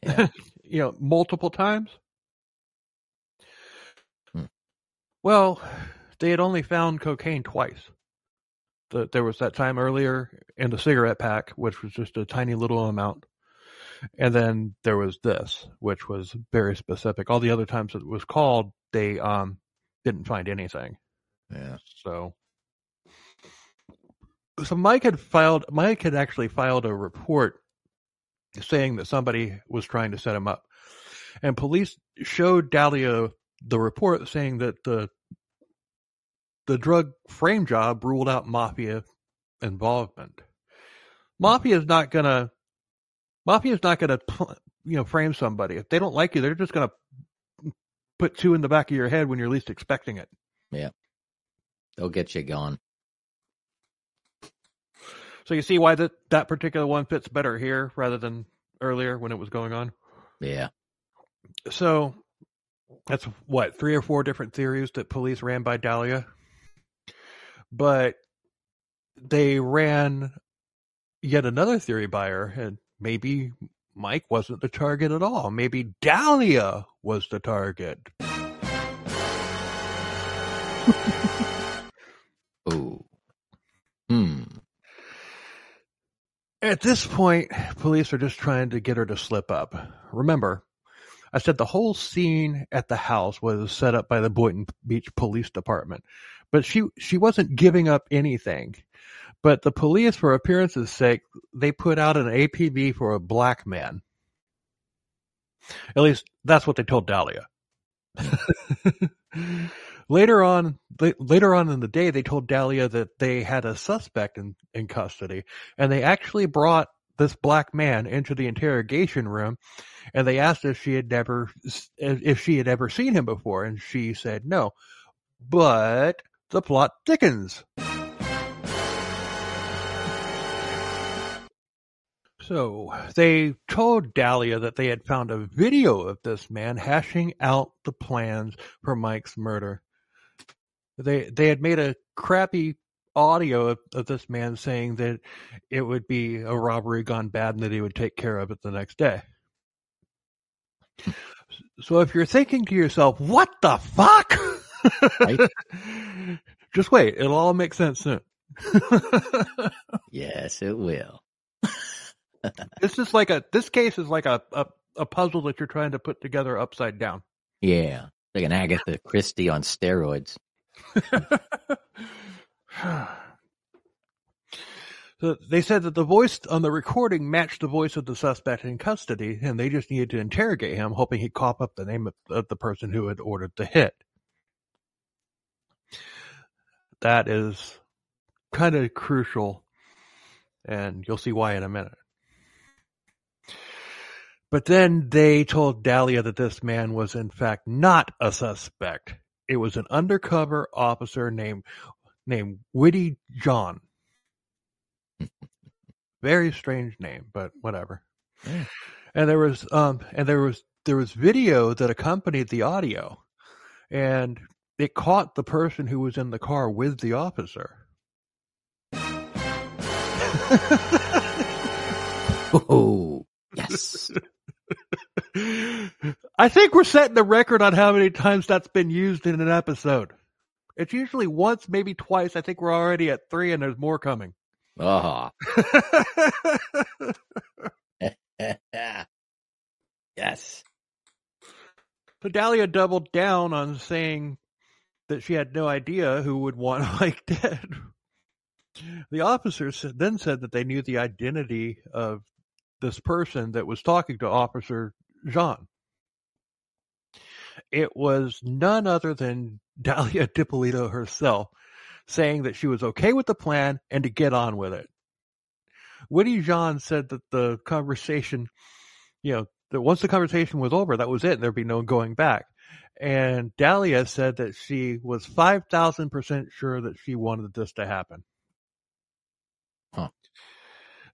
Yeah. *laughs* you know, multiple times. Hmm. Well, they had only found cocaine twice. The, there was that time earlier in the cigarette pack, which was just a tiny little amount. And then there was this, which was very specific. All the other times it was called, they um didn't find anything. yeah. So, so Mike had filed. Mike had actually filed a report saying that somebody was trying to set him up, and police showed Dalia the report saying that the the drug frame job ruled out mafia involvement. Mafia is not gonna. Mafia is not gonna, you know, frame somebody if they don't like you. They're just gonna put two in the back of your head when you're least expecting it. Yeah, they'll get you gone. So you see why that that particular one fits better here rather than earlier when it was going on. Yeah. So that's what three or four different theories that police ran by Dalia, but they ran yet another theory by her, and maybe Mike wasn't the target at all. Maybe Dalia was the target. *laughs* Oh. Hmm. At this point, police are just trying to get her to slip up. Remember, I said the whole scene at the house was set up by the Boynton Beach Police Department, but she she wasn't giving up anything. But the police, for appearance's sake, they put out an APB for a black man. At least that's what they told Dalia. *laughs* later on, la- later on in the day, they told Dalia that they had a suspect in, in custody, and they actually brought this black man into the interrogation room, and they asked if she had never, if she had ever seen him before, and she said no. But the plot thickens. So they told Dalia that they had found a video of this man hashing out the plans for Mike's murder. They they had made a crappy audio of, of this man saying that it would be a robbery gone bad and that he would take care of it the next day. So if you're thinking to yourself, what the fuck? Right. *laughs* Just wait, it'll all make sense soon. Yes, it will. *laughs* this is like a this case is like a, a, a puzzle that you're trying to put together upside down. Yeah. Like an Agatha Christie on steroids. *sighs* so they said that the voice on the recording matched the voice of the suspect in custody, and they just needed to interrogate him, hoping he'd cough up the name of, of the person who had ordered the hit. That is kind of crucial, and you'll see why in a minute. But then they told Dalia that this man was in fact not a suspect. It was an undercover officer named named Whitty John. *laughs* Very strange name, but whatever. Yeah. And there was um and there was there was video that accompanied the audio. And it caught the person who was in the car with the officer. *laughs* Oh, yes. *laughs* I think we're setting the record on how many times that's been used in an episode. It's usually once, maybe twice. I think we're already at three and there's more coming. Oh, *laughs* yes. so Dalia doubled down on saying that she had no idea who would want Mike *laughs* dead. The officers then said that they knew the identity of this person that was talking to Officer Jean. It was none other than Dalia *laughs* Dippolito herself saying that she was okay with the plan and to get on with it. Whitty Jean said that the conversation, you know, that once the conversation was over, that was it. There'd be no going back. And Dalia said that she was 5,000% sure that she wanted this to happen. Huh.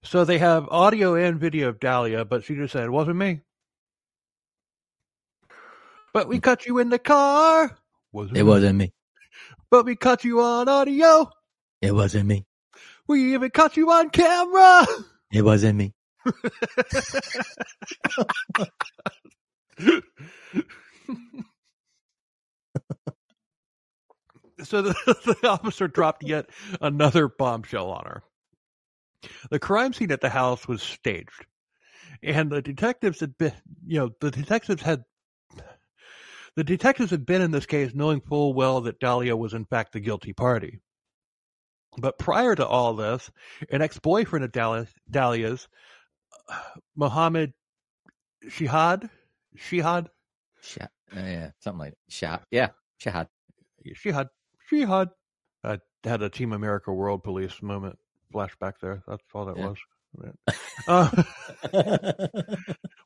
So they have audio and video of Dalia, but she just said, it wasn't me. But we caught you in the car. Wasn't It me. wasn't me. But we caught you on audio. It wasn't me. We even caught you on camera. It wasn't me. *laughs* so the, *laughs* the officer dropped yet another bombshell on her. The crime scene at the house was staged, and the detectives had been, you know, the detectives had, the detectives had been in this case knowing full well that Dalia was in fact the guilty party. But prior to all this, an ex-boyfriend of Dalia, Dalia's, Mohammed Shihad, Shihad, Shot. Uh, yeah, something like shot. Yeah, shot. Shihad, Shihad. I had a Team America World Police moment flashback there. That's all that Yeah. was. *laughs* Uh, *laughs*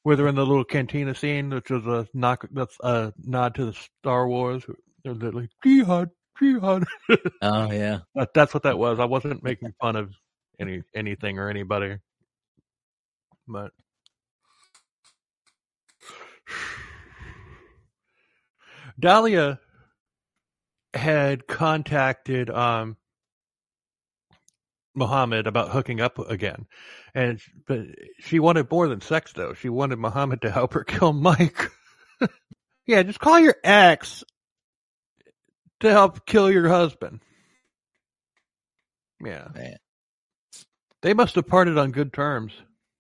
where they're in the little cantina scene, which is a knock. That's a nod to the Star Wars. They're like jihad, jihad. *laughs* oh yeah. That- That's what that was. I wasn't making fun of any anything or anybody, but *sighs* Dalia had contacted um Muhammad about hooking up again, and but she wanted more than sex though. She wanted Muhammad to help her kill Mike. *laughs* yeah, just call your ex to help kill your husband. Yeah. Man. They must have parted on good terms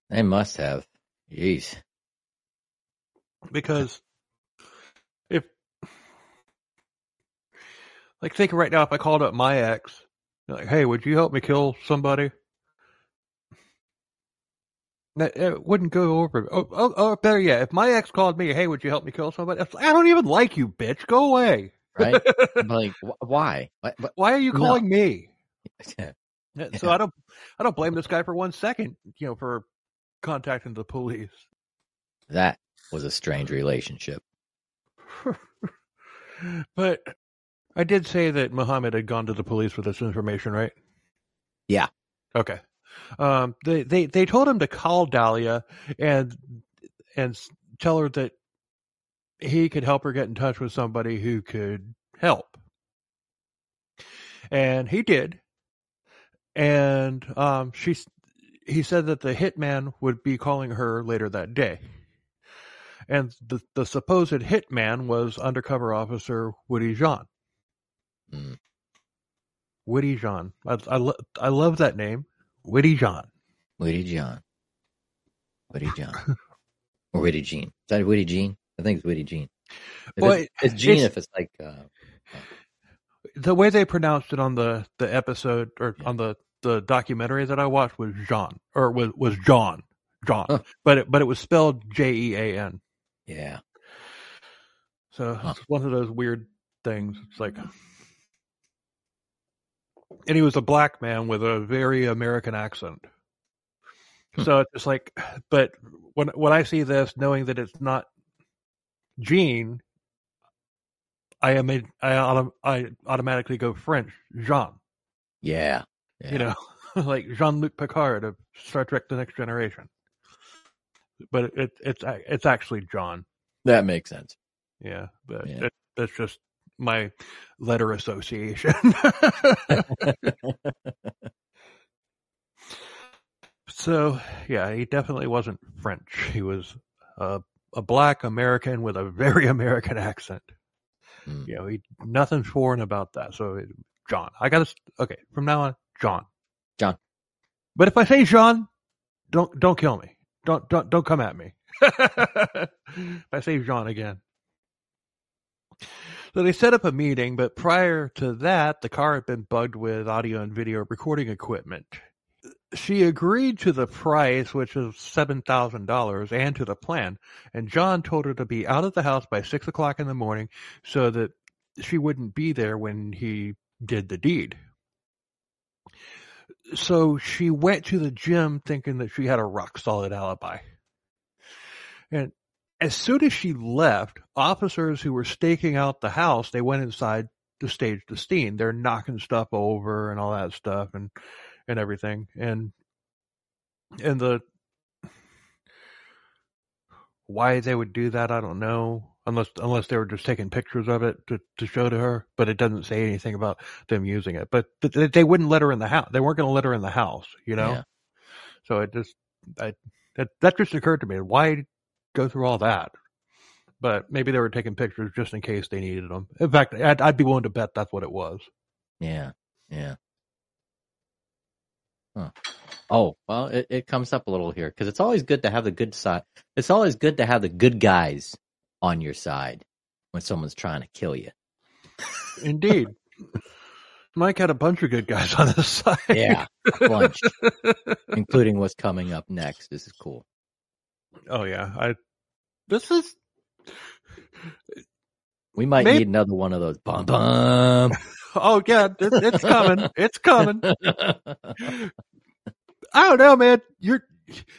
They must have. Jeez. because if, like, think right now, if I called up my ex, like, hey, would you help me kill somebody? That it wouldn't go over. Oh, oh, oh, better yet, if my ex called me, hey, would you help me kill somebody? Like, I don't even like you, bitch. Go away. Right? I'm *laughs* like, wh- why? What, what? Why are you No. calling me? *laughs* Yeah, So I don't, I don't blame this guy for one second, you know, for contacting the police. That was a strange relationship. *laughs* but I did say that Muhammad had gone to the police with this information, right? Yeah. Okay. Um, they, they, they told him to call Dalia and, and tell her that he could help her get in touch with somebody who could help. And he did. And, um, she, he said that the hitman would be calling her later that day. And the, the supposed hitman was undercover officer Woody Jean. Mm. Woody Jean. I, I, lo- I love that name. Woody John. Woody John. Woody John. or Woody Jean. Is that Woody Jean? I think it's Woody Jean. If Well, it's, it's Jean it's- if it's like, uh, The way they pronounced it on the, the episode or Yeah. on the, the documentary that I watched was John or was, was John. John. Huh. But it, but it was spelled J E A N. yeah. So Huh. it's one of those weird things. It's like, and he was a black man with a very American accent. Hmm. So it's just like, but when when I see this, knowing that it's not Jean, I am a, I autom- I automatically go French Jean. Yeah. yeah. You know, *laughs* like Jean Luc Picard of Star Trek: The Next Generation. But it, it it's it's actually John. That makes sense. Yeah, but Yeah. It, that's just my letter association. *laughs* so, yeah, he definitely wasn't French. He was a, a black American with a very *laughs* American accent. Mm. You know, he nothing foreign about that. So, it, John, I got to okay from now on, John. John. But if I say John, don't don't kill me. Don't don't don't come at me. *laughs* if I say John again. So they set up a meeting, but prior to that, the car had been bugged with audio and video recording equipment. She agreed to the price, which was $7,000, and to the plan. And John told her to be out of the house by 6 o'clock in the morning so that she wouldn't be there when he did the deed. So she went to the gym thinking that she had a rock solid alibi. And as soon as she left, officers who were staking out the house, they went inside to stage the scene. They're knocking stuff over and all that stuff and and everything. And and the why they would do that, I don't know. Unless unless they were just taking pictures of it to, to show to her, but it doesn't say anything about them using it. But th- they, wouldn't let her in the house. They weren't going to let her in the house, you know. Yeah. So it just I that that just occurred to me. Why go through all that? But maybe they were taking pictures just in case they needed them. In fact, I'd, I'd be willing to bet that's what it was. Yeah. Yeah. Huh. Oh, well, it, it comes up a little here because it's always good to have the good side. It's always good to have the good guys on your side when someone's trying to kill you. Indeed. Mike had a bunch of good guys on his *laughs* side. Yeah, bunch, including what's coming up next. This is cool. Oh yeah. I. This is. We might Maybe- need another one of those. Bum bum. *laughs* Oh yeah. It, it's coming. *laughs* It's coming. I don't know, man. You're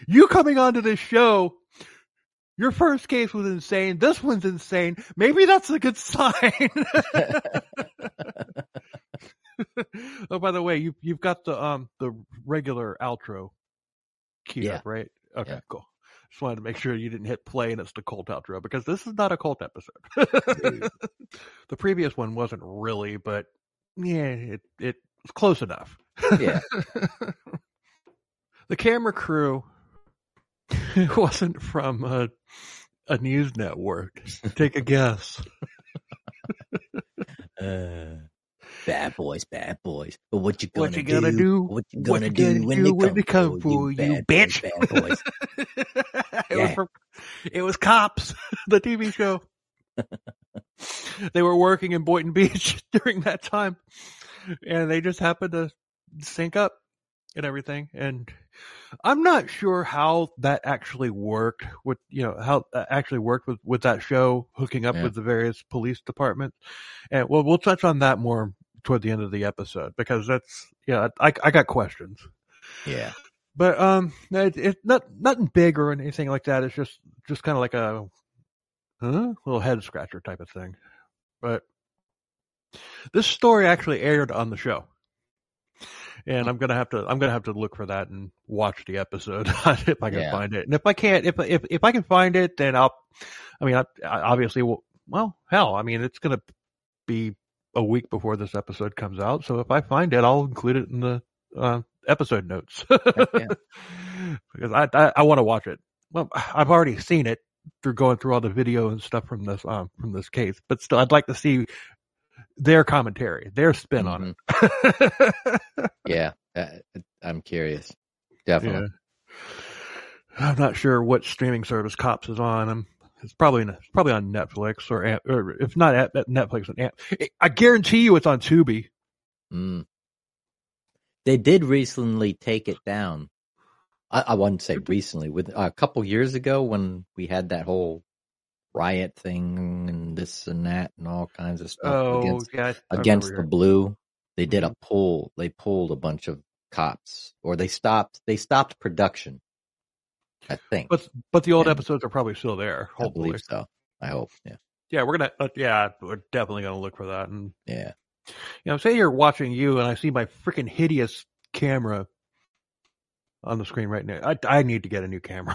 you coming onto this show. Your first case was insane. This one's insane. Maybe that's a good sign. *laughs* oh, by the way, you you've got the um the regular outro keyed Yeah. up, right? Okay, Yeah. cool. Just wanted to make sure you didn't hit play and it's the cult outro because this is not a cult episode. *laughs* the previous one wasn't really, but yeah, it it was close enough. yeah. *laughs* the camera crew *laughs* wasn't from a, a news network. Take a guess. Uh, bad boys, bad boys. But what you gonna, What you gonna do? What you What gonna you do gonna when do they when come, they come for for you, bad boys, bitch? bad boys. *laughs* it was from, it was cops, *laughs* the TV show. they were working in Boynton *laughs* Beach during that time, and they just happened to sync up and everything. And I'm not sure how that actually worked with you know how that actually worked with with that show hooking up Yeah. with the various police departments. And well, we'll touch on that more toward the end of the episode because that's yeah I I got questions. Yeah. But um, it, it's not nothing big or anything like that. It's just just kind of like a huh? little head scratcher type of thing. But this story actually aired on the show, and I'm gonna have to I'm gonna have to look for that and watch the episode *laughs* if I can Yeah. find it. And if I can't, if if if I can find it, then I'll. I mean, I, I obviously, will, well, hell, I mean, it's gonna be a week before this episode comes out. So if I find it, I'll include it in the uh, episode notes *laughs* because I I, I want to watch it. Well, I've already seen it through going through all the video and stuff from this um from this case, but still, I'd like to see their commentary, their spin on it. *laughs* Yeah. Uh, I'm curious. Definitely. Yeah. I'm not sure what streaming service Cops is on. i it's probably in, it's probably on Netflix or, or if not at, at Netflix, I guarantee you it's on Tubi. Mm. They did recently take it down. I, I wouldn't say recently, with a couple years ago when we had that whole riot thing and this and that and all kinds of stuff Oh, against yeah, against the blue. They did Mm-hmm. a pull. They pulled a bunch of cops, or they stopped. They stopped production. I think. But but the old episodes are probably still there. I Hopefully, believe so. I hope. Yeah. yeah, we're gonna uh, yeah, we're definitely gonna look for that. And Yeah. you know, say you're watching you, and I see my freaking hideous camera on the screen right now. I I need to get a new camera.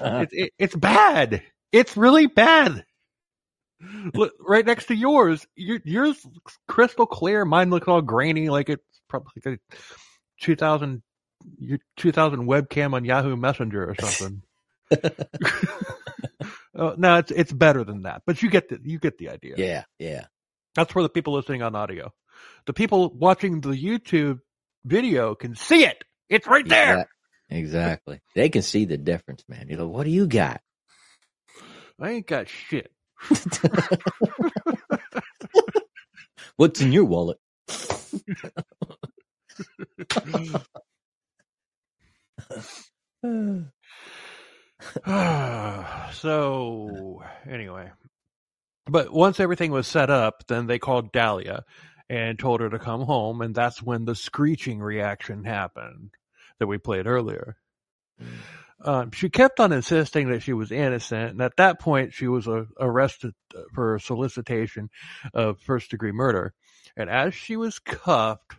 it's it, it's bad. It's really bad. Look right next to yours. Your, yours looks crystal clear. Mine looks all grainy, like it's probably like a 2000 your 2000 webcam on Yahoo Messenger or something. *laughs* *laughs* oh, no, it's it's better than that, but you get the you get the idea. Yeah. Yeah. That's for the people listening on audio. The people watching the YouTube video can see it. It's right there. Exact- Exactly. They can see the difference, man. You know, what do you got? I ain't got shit. *laughs* What's in your wallet? *sighs* *sighs* so anyway, but once everything was set up, then they called Dalia and told her to come home, and that's when the screeching reaction happened that we played earlier. Um, she kept on insisting that she was innocent, and at that point, she was uh, arrested for solicitation of first degree murder. And as she was cuffed,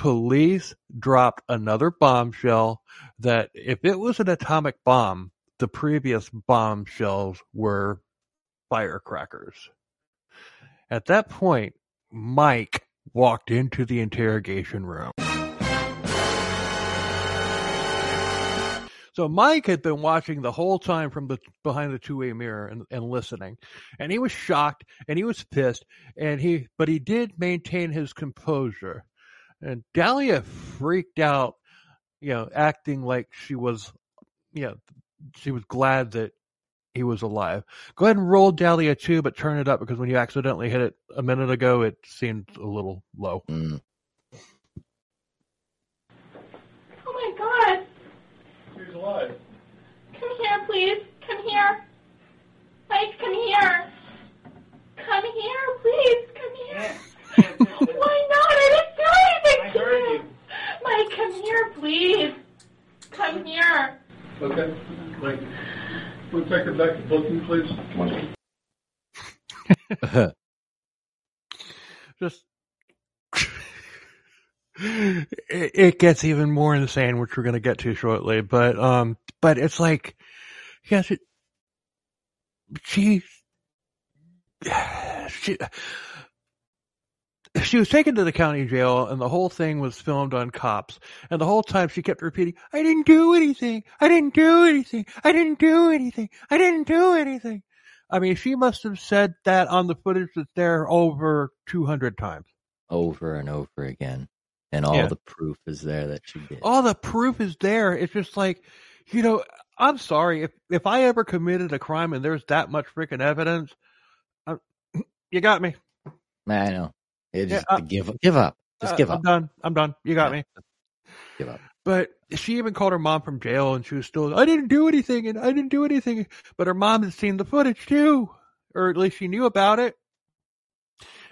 police dropped another bombshell that if it was an atomic bomb, the previous bombshells were firecrackers. At that point, Mike walked into the interrogation room. So Mike had been watching the whole time from the behind the two-way mirror and, and listening, and he was shocked and he was pissed, and he but he did maintain his composure. And Dalia freaked out, you know, acting like she was, you know, she was glad that he was alive. Go ahead and roll Dalia two, but turn it up because when you accidentally hit it a minute ago, it seemed a little low. Mm. Oh my god. He's alive. Come here, please. Come here. Mike, come here. Come here, please. Come here. Why not? I didn't do anything I to heard you. you. Mike, come here, please. Come here. Okay, like, back to booking, please. *laughs* just it, it gets even more insane, which we're going to get to shortly. But um, but it's like, yes, it, she *sighs* she *laughs* she was taken to the county jail, and the whole thing was filmed on cops. And the whole time she kept repeating, "I didn't do anything. I didn't do anything. I didn't do anything. I didn't do anything." I mean, she must have said that on the footage that's there over 200 times. over and over again, and all Yeah. the proof is there that she did. All the proof is there. It's just like, you know, I'm sorry if if I ever committed a crime and there's that much freaking evidence, uh, *clears throat* you got me. I know. It Yeah, uh, give give up. Just Uh, give I'm up. done. I'm done. You got Yeah. me. Give up. But she even called her mom from jail, and she was still, I didn't do anything, and I didn't do anything. But her mom had seen the footage too, or at least she knew about it.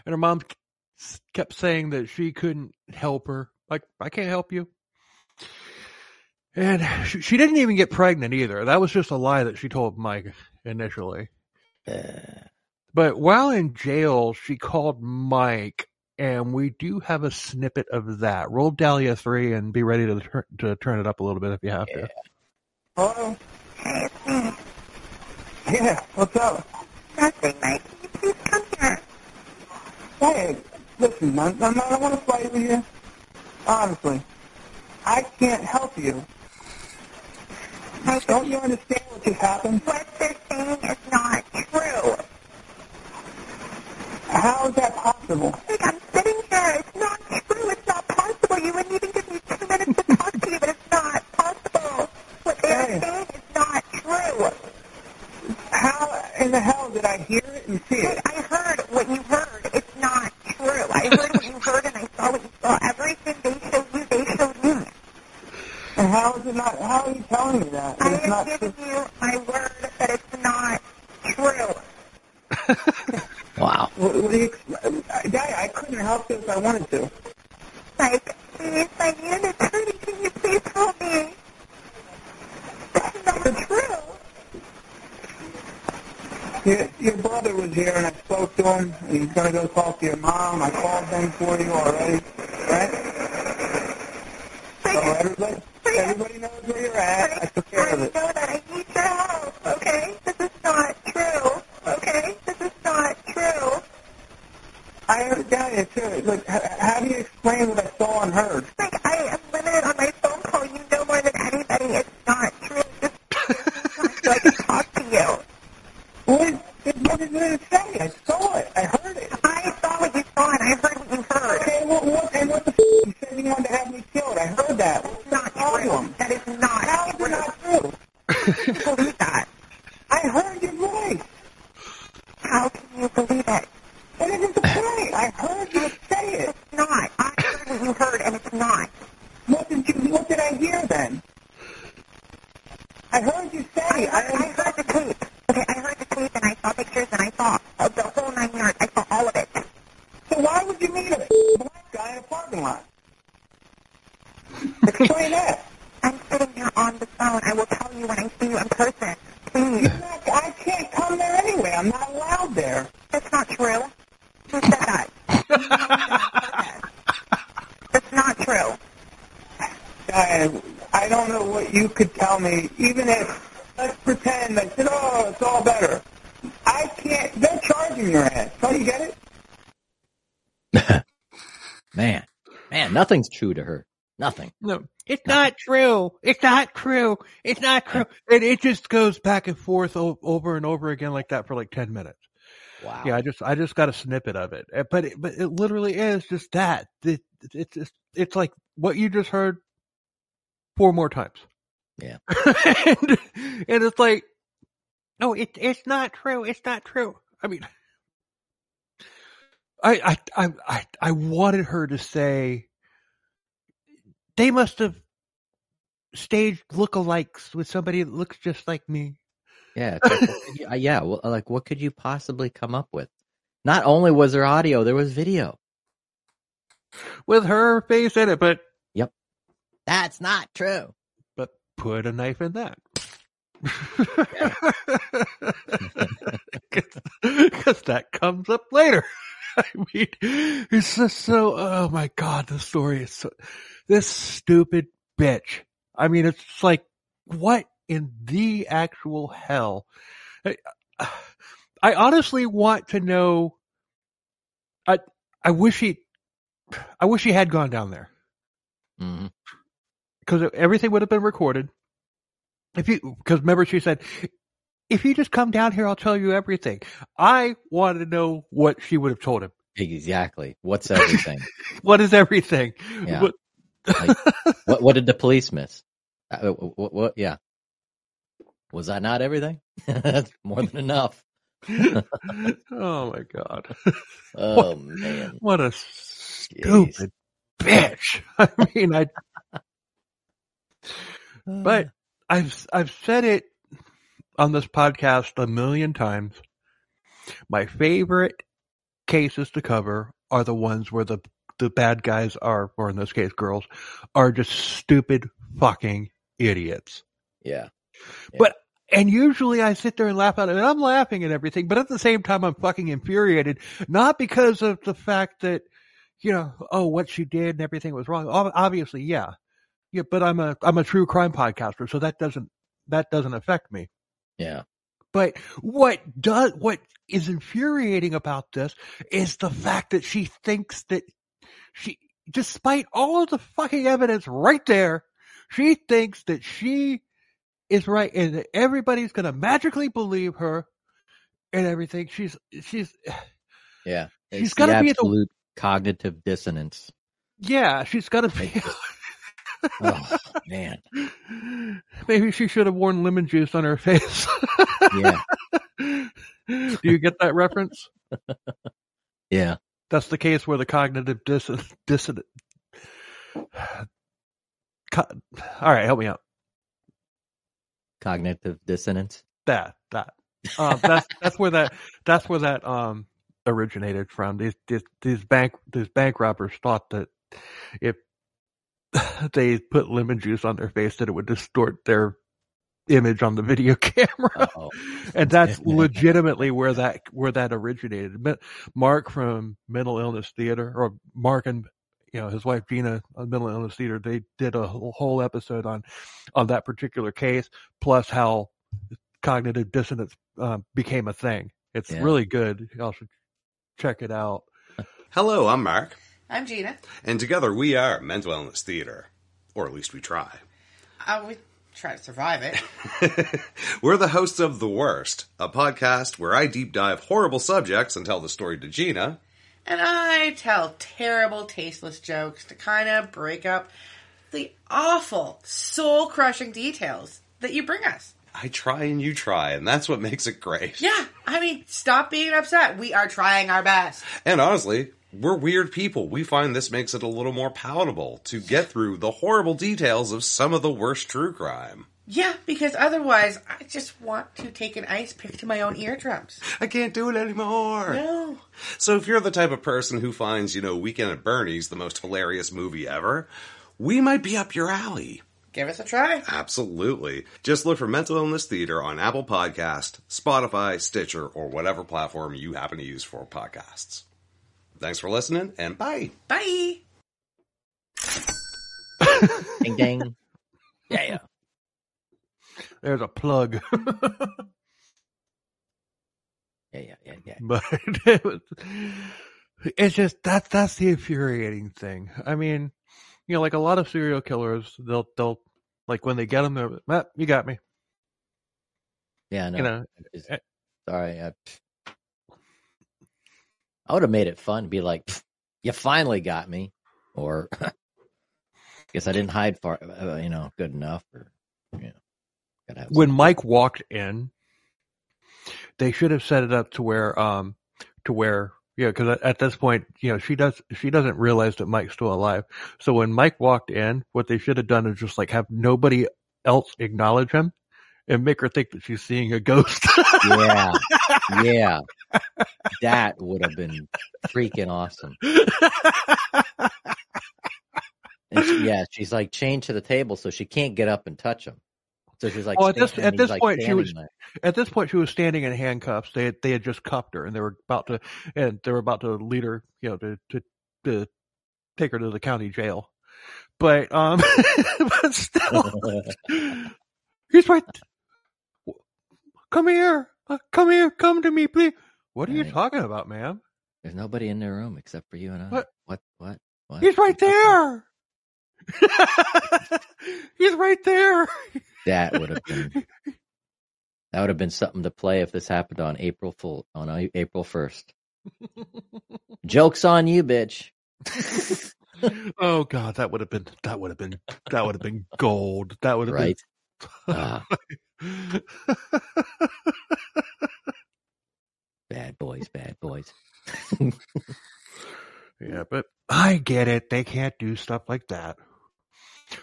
And her mom kept saying that she couldn't help her. Like, I can't help you. And she, she didn't even get pregnant either. That was just a lie that she told Mike initially. Uh, But while in jail, she called Mike, and we do have a snippet of that. Roll Dalia 3 and be ready to, tur- to turn it up a little bit if you have to. Hello? Hey, it's me. Yeah, what's up? Nothing, Mike. Can you please come here? Hey, listen, man, I'm not, I don't want to fight with you. Honestly, I can't help you. Mike, Don't you understand what just happened? what they're saying is not true. How is that possible? Like, I'm sitting here. It's not true. It's not possible. You wouldn't even give me two minutes to talk to you, but it's not possible. What they Hey. are saying is not true. How in the hell did I hear it and see Hey, it? I heard what you heard. It's not true. I heard what you heard and I saw what you saw. Everything they showed you, they showed me. And how is it not? How are you telling me that? I That am giving true? you my word that it's not true. *laughs* wow. What, what uh, do you, Guy, I couldn't help you if I wanted to. Like, please, I need an attorney. Can you please help me? It's not true. Your, your brother was here and I spoke to him. He's going to go talk to your mom. I called them for you already, right? So everybody, everybody knows where you're at. I took care of I it. know that I need your help, okay? This is not true, okay? This is not true. I heard down here. Like, how do you explain what I saw and heard? Like, I am limited on my phone call. You know more than anybody. It's not true. Just so I can talk to you. What, what did it say? I saw it. I heard it. I saw what you saw and I heard what you heard. Okay, what, what, and what the f*** you said you wanted to have me killed. I heard that. What's the Not true. problem? That is not How is it true. not true? I believe that. I heard your voice. How can you believe it? That isn't the point. I heard you say it. It's not. I heard what you heard and it's not. What did you? What did I hear then? I heard you say. I I, heard, I heard the tape. Okay, I heard the tape and I saw pictures and I saw uh, the whole nine yards. I saw all of it. So why would you meet a black guy in a parking lot? Explain that. I'm sitting here on the phone. I will tell you when I see you in person. Please. You're not, I can't come there anyway. I'm not allowed there. That's not true. Who said that? That's not true. I, I don't know what you could tell me. Even if let's pretend I said, "Oh, it's all better." I can't. They're charging your ass. Don't you get it? Man, man, nothing's true to her. Nothing. No, it's not true. It's not true. It's not true. And it just goes back and forth o- over and over again like that for like 10 minutes. Wow. Yeah, I just I just got a snippet of it, Uh, but it, but it literally is just that. It, it's just it's like what you just heard four more times. Yeah. *laughs* and, and it's like, no, it it's not true. It's not true. I mean, I I I I, I wanted her to say they must have staged lookalikes with somebody that looks just like me. Yeah. like, you- uh, yeah. Well, like, what could you possibly come up with? Not only was there audio, there was video. with her face in it, but yep, That's not true. but put a knife in that. Because *laughs* that comes up later. *laughs* I mean, it's just so, oh my God, the story is so, this stupid bitch. I mean, it's like, what in the actual hell? I, I honestly want to know, I, I wish he, I wish he had gone down there mm-hmm. because everything would have been recorded. If you, because remember she said, if you just come down here, I'll tell you everything. I want to know what she would have told him. Exactly. What's everything? *laughs* What is everything? Yeah. What- *laughs* what what did the police miss? Uh, what, what, yeah. Was that not everything? That's *laughs* more than enough. *laughs* oh my god! Oh man. What a stupid bitch! I mean, I but *sighs* I've I've said it on this podcast a million times. My favorite cases to cover are the ones where the the bad guys are, or in this case, girls, are just stupid fucking idiots. yeah. But and usually I sit there and laugh at it, and I'm laughing and everything, but at the same time I'm fucking infuriated, not because of the fact that you know, oh, what she did and everything was wrong. Obviously, yeah, yeah, but I'm a I'm a true crime podcaster, so that doesn't that doesn't affect me. Yeah. But what does what is infuriating about this is the fact that she thinks that she, despite all of the fucking evidence right there, she thinks that she is right and that everybody's gonna magically believe her and everything. She's she's Yeah. She's gotta the be the- absolute cognitive dissonance. yeah, she's gotta be. *laughs* Oh man. Maybe she should have worn lemon juice on her face. Yeah. *laughs* Do you get that reference? *laughs* Yeah. That's the case where the cognitive dissonance. dissonant. *sighs* Co- All right, help me out. Cognitive dissonance. That that um, that's that's where that that's where that um originated from. These these these bank these bank robbers thought that if *sighs* they put lemon juice on their face, that it would distort their image on the video *laughs* camera. Oh. and that's *laughs* legitimately where that where that originated. But Mark from Mental Illness Theater, or Mark and you know his wife Gina on Mental Illness Theater, they did a whole whole episode on on that particular case, plus how cognitive dissonance um, became a thing. It's Yeah. really good. Y'all should check it out. Hello, I'm Mark, I'm Gina. and together we are Mental Illness Theater, or at least we try. Uh, we try to survive it. *laughs* We're the hosts of The Worst, a podcast where I deep dive horrible subjects and tell the story to Gina. And I tell terrible, tasteless jokes to kind of break up the awful, soul crushing details that you bring us. I try and you try, and that's what makes it great. Yeah, I mean, stop being upset. We are trying our best. And honestly, we're weird people. We find this makes it a little more palatable to get through the horrible details of some of the worst true crime. Yeah, because otherwise, I just want to take an ice pick to my own eardrums. I can't do it anymore. No. So if you're the type of person who finds, you know, Weekend at Bernie's the most hilarious movie ever, we might be up your alley. Give us a try. Absolutely. Just look for Mental Illness Theater on Apple Podcast, Spotify, Stitcher, or whatever platform you happen to use for podcasts. Thanks for listening, and bye. Bye. *laughs* Ding ding. Yeah, yeah. There's a plug, *laughs* Yeah, yeah, yeah, yeah. but it was, *laughs* it's just that's that's the infuriating thing. I mean, you know, like a lot of serial killers, they'll they'll like when they get them, they're "Ah, you got me. Yeah, I know. You know, eh. sorry. I, I would have made it fun to be like, you finally got me. Or, *laughs* guess I didn't hide far, uh, you know, good enough. Or, you know, gotta have when Mike walked in, they should have set it up to where, um, to where, yeah, because at, at this point, you know, she does, she doesn't realize that Mike's still alive. So when Mike walked in, what they should have done is just like have nobody else acknowledge him and make her think that she's seeing a ghost. yeah, *laughs* yeah. That would have been freaking awesome. And she, yeah, she's like chained to the table, so she can't get up and touch him. So she's like, Well, at this- at this like, point, she was- standing At this point, she was standing in handcuffs. They had, they had just cuffed her, and they were about to and they were about to lead her, you know, to to, to take her to the county jail. But um, *laughs* but still, *laughs* he's right. Come here, Uh, come here, come to me, please. What are you talking about, ma'am? There's nobody in their room except for you and I. What? What? What? What? He's right there. *laughs* he's right there. That would have been *laughs* That would have been something to play if this happened on April Fool on April first. *laughs* Jokes on you, bitch. oh god, that would have been that would have been that would have been gold. That would have Right. Ah, been bad boys, bad boys. *laughs* Yeah, but I get it. They can't do stuff like that.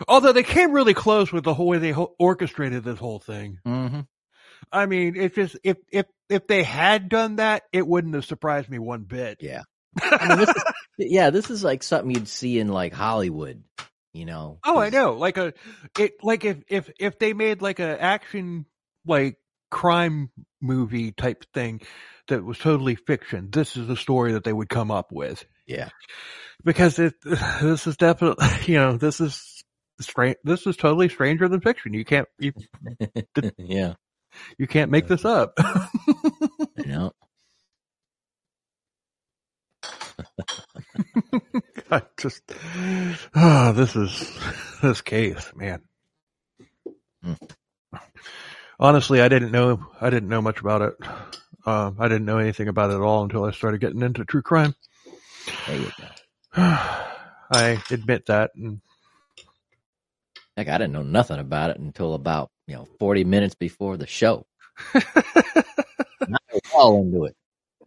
Although they came really close with the whole way they ho- orchestrated this whole thing. hmm I mean, it's just if if if they had done that, it wouldn't have surprised me one bit. Yeah. *laughs* I mean, this is, yeah, this is like something you'd see in like Hollywood, you know. Oh, I know. Like a it like if if if they made like a action like crime movie type thing that was totally fiction, this is the story that they would come up with. Yeah. Because it *sighs* this is definitely *laughs* you know this is strange. This is totally stranger than fiction. You can't you *laughs* yeah. you can't make this up. *laughs* I know. I just oh, *sighs* this is *sighs* this case, man. Hmm. Honestly, I didn't know I didn't know much about it. Um, I didn't know anything about it at all until I started getting into true crime. There you go. *sighs* I admit that, and Heck, I didn't know nothing about it until about, you know, 40 minutes before the show. *laughs* was all into it.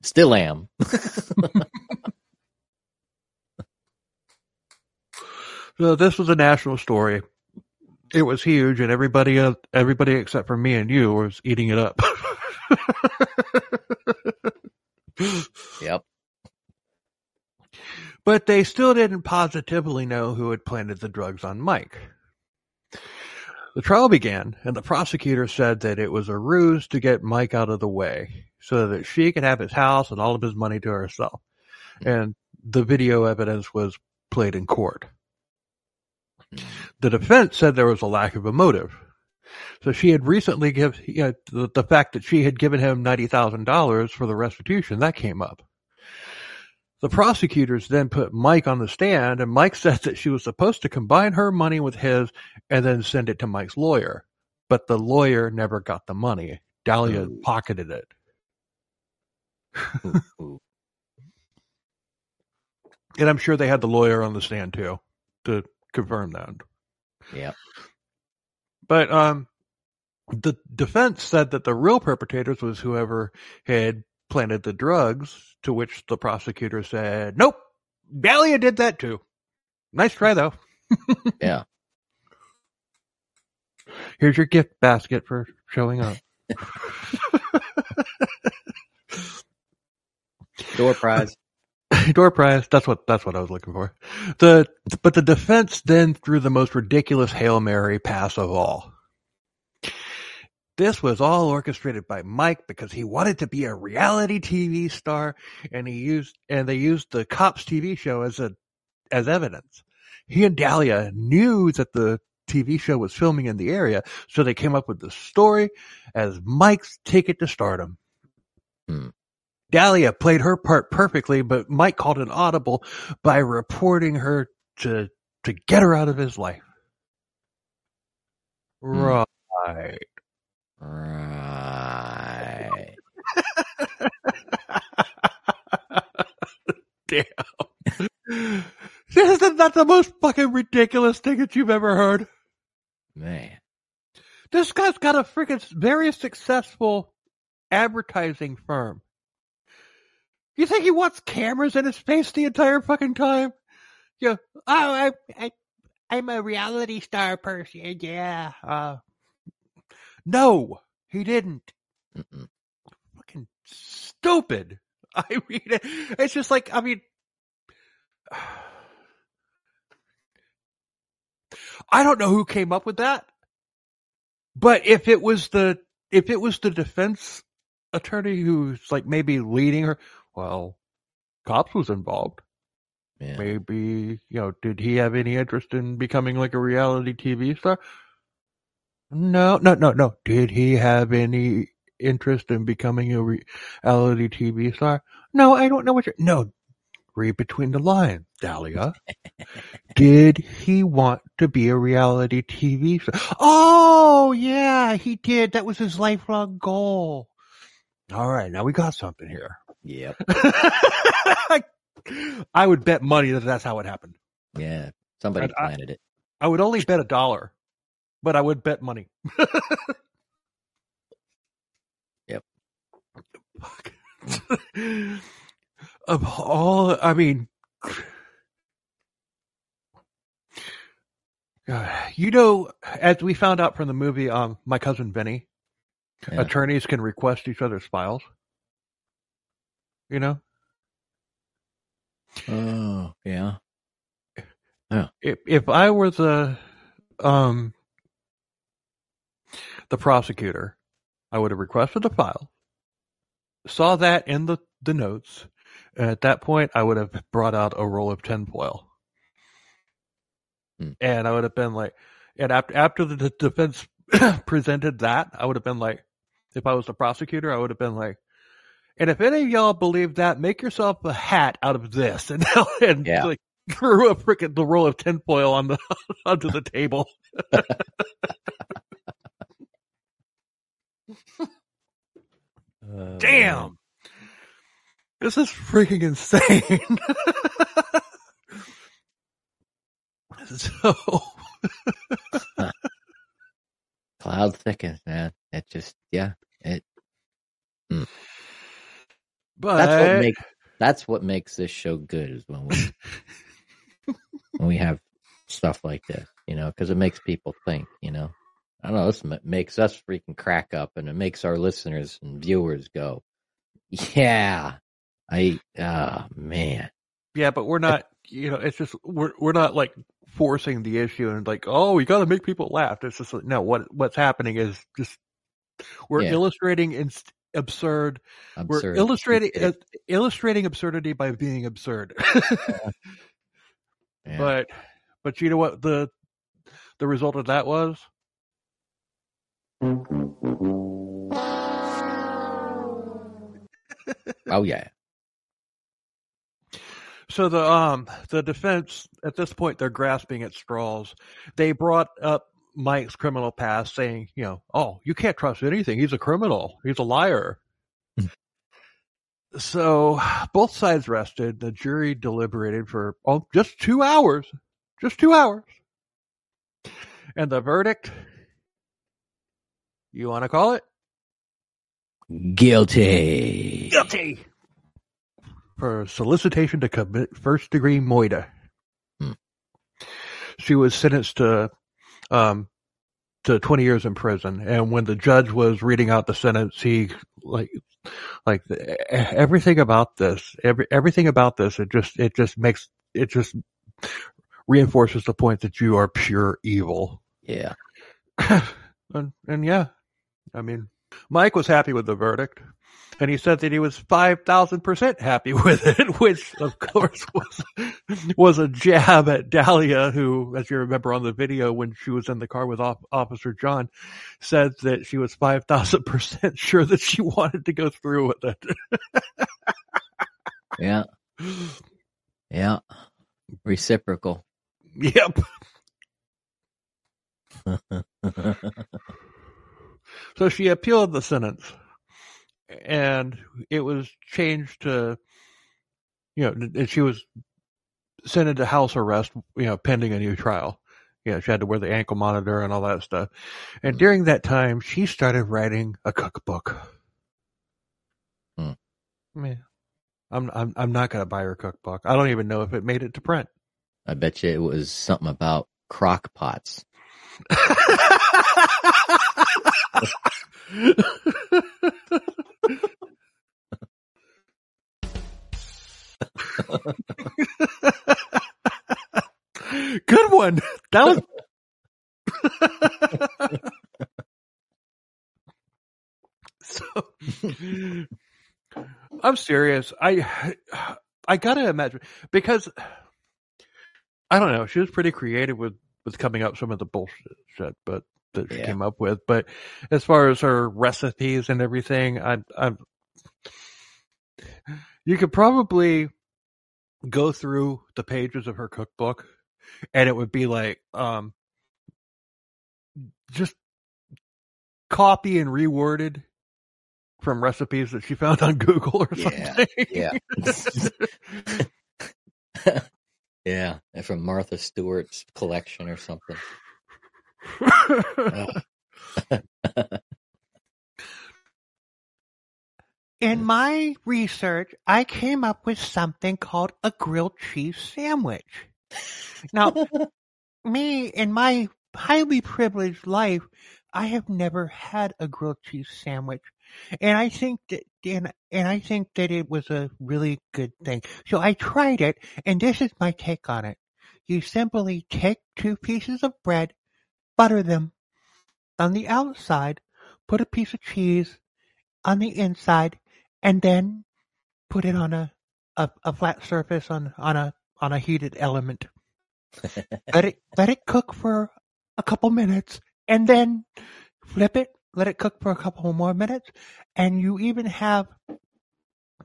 Still am. *laughs* so this was a national story. It was huge, and everybody, uh, everybody except for me and you, was eating it up. *laughs* Yep. but they still didn't positively know who had planted the drugs on Mike. The trial began, and the prosecutor said that it was a ruse to get Mike out of the way so that she could have his house and all of his money to herself. And the video evidence was played in court. Mm-hmm. The defense said there was a lack of a motive. So she had recently give you know, the, the fact that she had given him ninety thousand dollars for the restitution that came up. The prosecutors then put Mike on the stand, and Mike *laughs* said that she was supposed to combine her money with his and then send it to Mike's lawyer. But the lawyer never got the money. Dalia Ooh. pocketed it. Ooh. *laughs* And I'm sure they had the lawyer on the stand too to confirm that. Yeah. But um, the defense said that the real perpetrators was whoever had planted the drugs, to which the prosecutor said, nope, Dalia did that too. Nice try though. *laughs* Yeah. Here's your gift basket for showing up. *laughs* Door prize. *laughs* Door prize. That's what that's what I was looking for. The but the defense then threw the most ridiculous hail mary pass of all. This was all orchestrated by Mike because he wanted to be a reality TV star, and he used and they used the cops TV show as a as evidence. He and Dalia knew that the TV show was filming in the area, so they came up with the story as Mike's ticket to stardom. Hmm. Dalia played her part perfectly, but Mike called an audible by reporting her to to get her out of his life. Hmm. Right. Right. *laughs* Damn. Isn't that the most fucking ridiculous thing that you've ever heard? Man. This guy's got a freaking very successful advertising firm. You think he wants cameras in his face the entire fucking time? Yeah. Oh, I, I, I'm a reality star person. Yeah. Uh, no, he didn't. Mm-mm. Fucking stupid. *laughs* I mean, it's just like, I mean, *sighs* I don't know who came up with that, but if it was the, if it was the defense attorney who's like maybe leading her, well, cops was involved. Maybe, you know, did he have any interest in becoming like a reality TV star? No, no, no, no. Did he have any interest in becoming a reality TV star? No, I don't know what you're, no. read between the lines, Dalia. *laughs* did he want to be a reality TV star? Oh, yeah, he did. That was his lifelong goal. All right, now we got something here. Yep. *laughs* I would bet money that that's how it happened. Yeah. Somebody And I- planted it. I would only bet a dollar, but I would bet money. *laughs* Yep. *laughs* Of all, I mean, uh, *sighs* you know, as we found out from the movie, um, my cousin Vinny, Yeah. attorneys can request each other's files. You know, Oh, yeah. Yeah. if if I were the um the prosecutor, I would have requested the file, saw that in the the notes, and at that point, I would have brought out a roll of tinfoil, Hmm. and I would have been like, and after after the defense *clears throat* presented that, I would have been like, if I was the prosecutor, I would have been like. And if any of y'all believe that, make yourself a hat out of this, *laughs* and and Yeah. like threw a freaking the roll of tinfoil on the *laughs* onto the table. Uh, *laughs* Damn, this is freaking insane. so Cloud thickens, man. It just, yeah. It. But That's what makes. That's what makes this show good is when we *laughs* when we have stuff like this, you know, because it makes people think, you know. I don't know. This ma- makes us freaking crack up, and it makes our listeners and viewers go, "Yeah, I, ah, man, yeah, but we're not. You know, it's just we're we're not like forcing the issue and like, oh, we got to make people laugh. It's just like, no. What what's happening is just we're Yeah. illustrating inst- absurd. absurd." We're illustrating uh, illustrating absurdity by being absurd. *laughs* Yeah. But but you know what the the result of that was? oh yeah, So the um the defense at this point they're grasping at straws. They brought up Mike's criminal past, saying, you know, oh, you can't trust anything. He's a criminal. He's a liar. so both sides rested. The jury deliberated for oh, just two hours, just two hours, and the verdict. You want to call it guilty. guilty for solicitation to commit first degree moida. Hmm. She was sentenced to um to 20 years in prison. And when the judge was reading out the sentence he like like everything about this every everything about this it just it just makes it just reinforces the point that you are pure evil. Yeah, *laughs* and, and yeah, I mean, Mike was happy with the verdict, and he said that he was five thousand percent happy *laughs* with it, which of course was was a jab at Dalia, who, as you remember on the video when she was in the car with Off- Officer John, said that she was five thousand percent *laughs* sure that she wanted to go through with it. *laughs* yeah, yeah. Reciprocal. yep. So she appealed the sentence, and it was changed to, you know, and she was sent into house arrest, you know, pending a new trial. You know, she had to wear the ankle monitor and all that stuff. And during that time, she started writing a cookbook. Hmm. Man, I'm I'm I'm not gonna buy her cookbook. I don't even know if it made it to print. I bet you it was something about crock pots. *laughs* *laughs* *laughs* *laughs* Good one. That was. *laughs* so, I'm serious. I I gotta imagine because I don't know. She was pretty creative with with coming up some of the bullshit, shit, but that she Yeah. came up with. But as far as her recipes and everything, I I you could probably go through the pages of her cookbook and it would be like um just copy and reworded from recipes that she found *laughs* on Google or Yeah, something. yeah. *laughs* yeah, and from Martha Stewart's collection or something. *laughs* In my research, I came up with something called a grilled cheese sandwich. Now, *laughs* me in my highly privileged life, I have never had a grilled cheese sandwich. And I think that and, and I think that it was a really good thing. So I tried it and this is my take on it. You simply take two pieces of bread, butter them on the outside, put a piece of cheese on the inside, and then put it on a, a, a flat surface on, on a on a heated element. *laughs* let it let it cook for a couple minutes and then flip it, let it cook for a couple more minutes, and you even have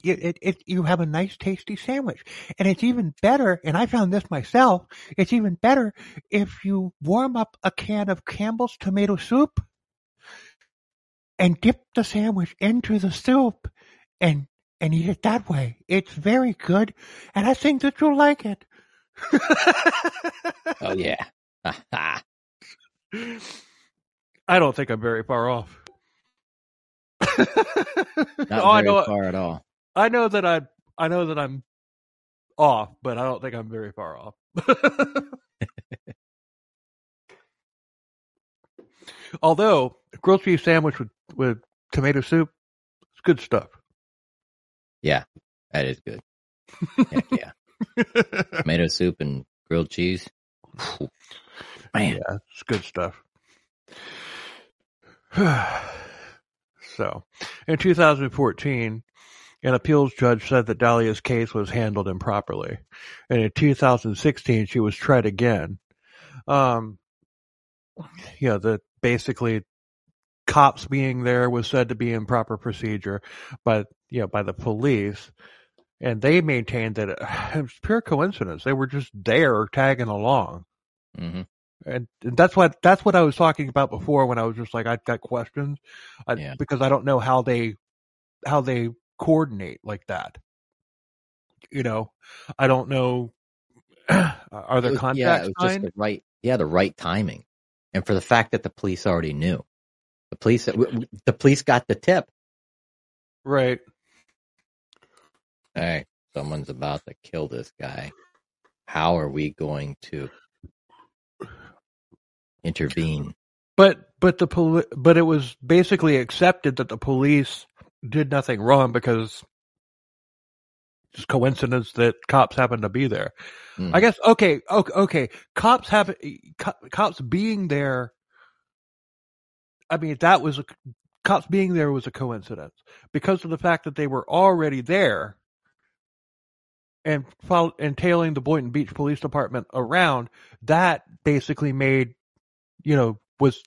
it, it, it you have a nice tasty sandwich. And it's even better, and I found this myself, it's even better if you warm up a can of Campbell's tomato soup and dip the sandwich into the soup and and eat it that way. It's very good, and I think that you'll like it. *laughs* Oh yeah. *laughs* I don't think I'm very far off. *laughs* Not Oh, I know. far at all. I know that I. I know that I'm off, but I don't think I'm very far off. Although grilled cheese sandwich with with tomato soup, it's good stuff. Yeah, that is good. Heck yeah. *laughs* Tomato soup and grilled cheese. Man, Yeah, it's good stuff. *sighs* so, in 2014, an appeals judge said that Dalia's case was handled improperly, and in 2016 she was tried again. Um, you know, that basically cops being there was said to be improper procedure, but you know, by the police. And they maintained that it, *sighs* it was pure coincidence. They were just there tagging along hmm and and that's what that's what I was talking about before when I was just like I've got questions I, Yeah. because I don't know how they how they coordinate like that. You know, I don't know. *clears throat* Are there was- contracts yeah, it was just the right, yeah, the right timing, and for the fact that the police already knew, the police, the police got the tip. Right. Hey, someone's about to kill this guy. How are we going to intervene? But but the poli- but it was basically accepted that the police did nothing wrong because it's coincidence that cops happened to be there. Mm. I guess okay, okay, okay. Cops have co- cops being there. I mean, that was a, cops being there was a coincidence because of the fact that they were already there and follow, and tailing the Boynton Beach Police Department around. That basically made, you know, was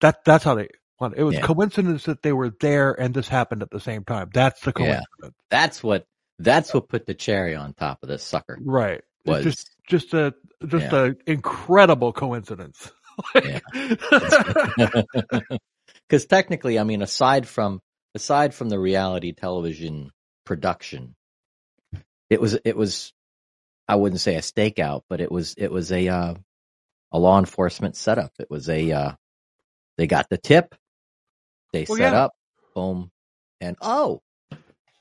that that's how they. It was Yeah. coincidence that they were there and this happened at the same time. That's the Yeah. coincidence, That's what. That's what put the cherry on top of this sucker. right? It's Was just just a just Yeah. a incredible coincidence. Because *laughs* *laughs* technically, I mean, aside from aside from the reality television production, it was it was I wouldn't say a stakeout, but it was it was a uh, a law enforcement setup. It was a uh, they got the tip, they Well, set yeah. up, boom, and oh,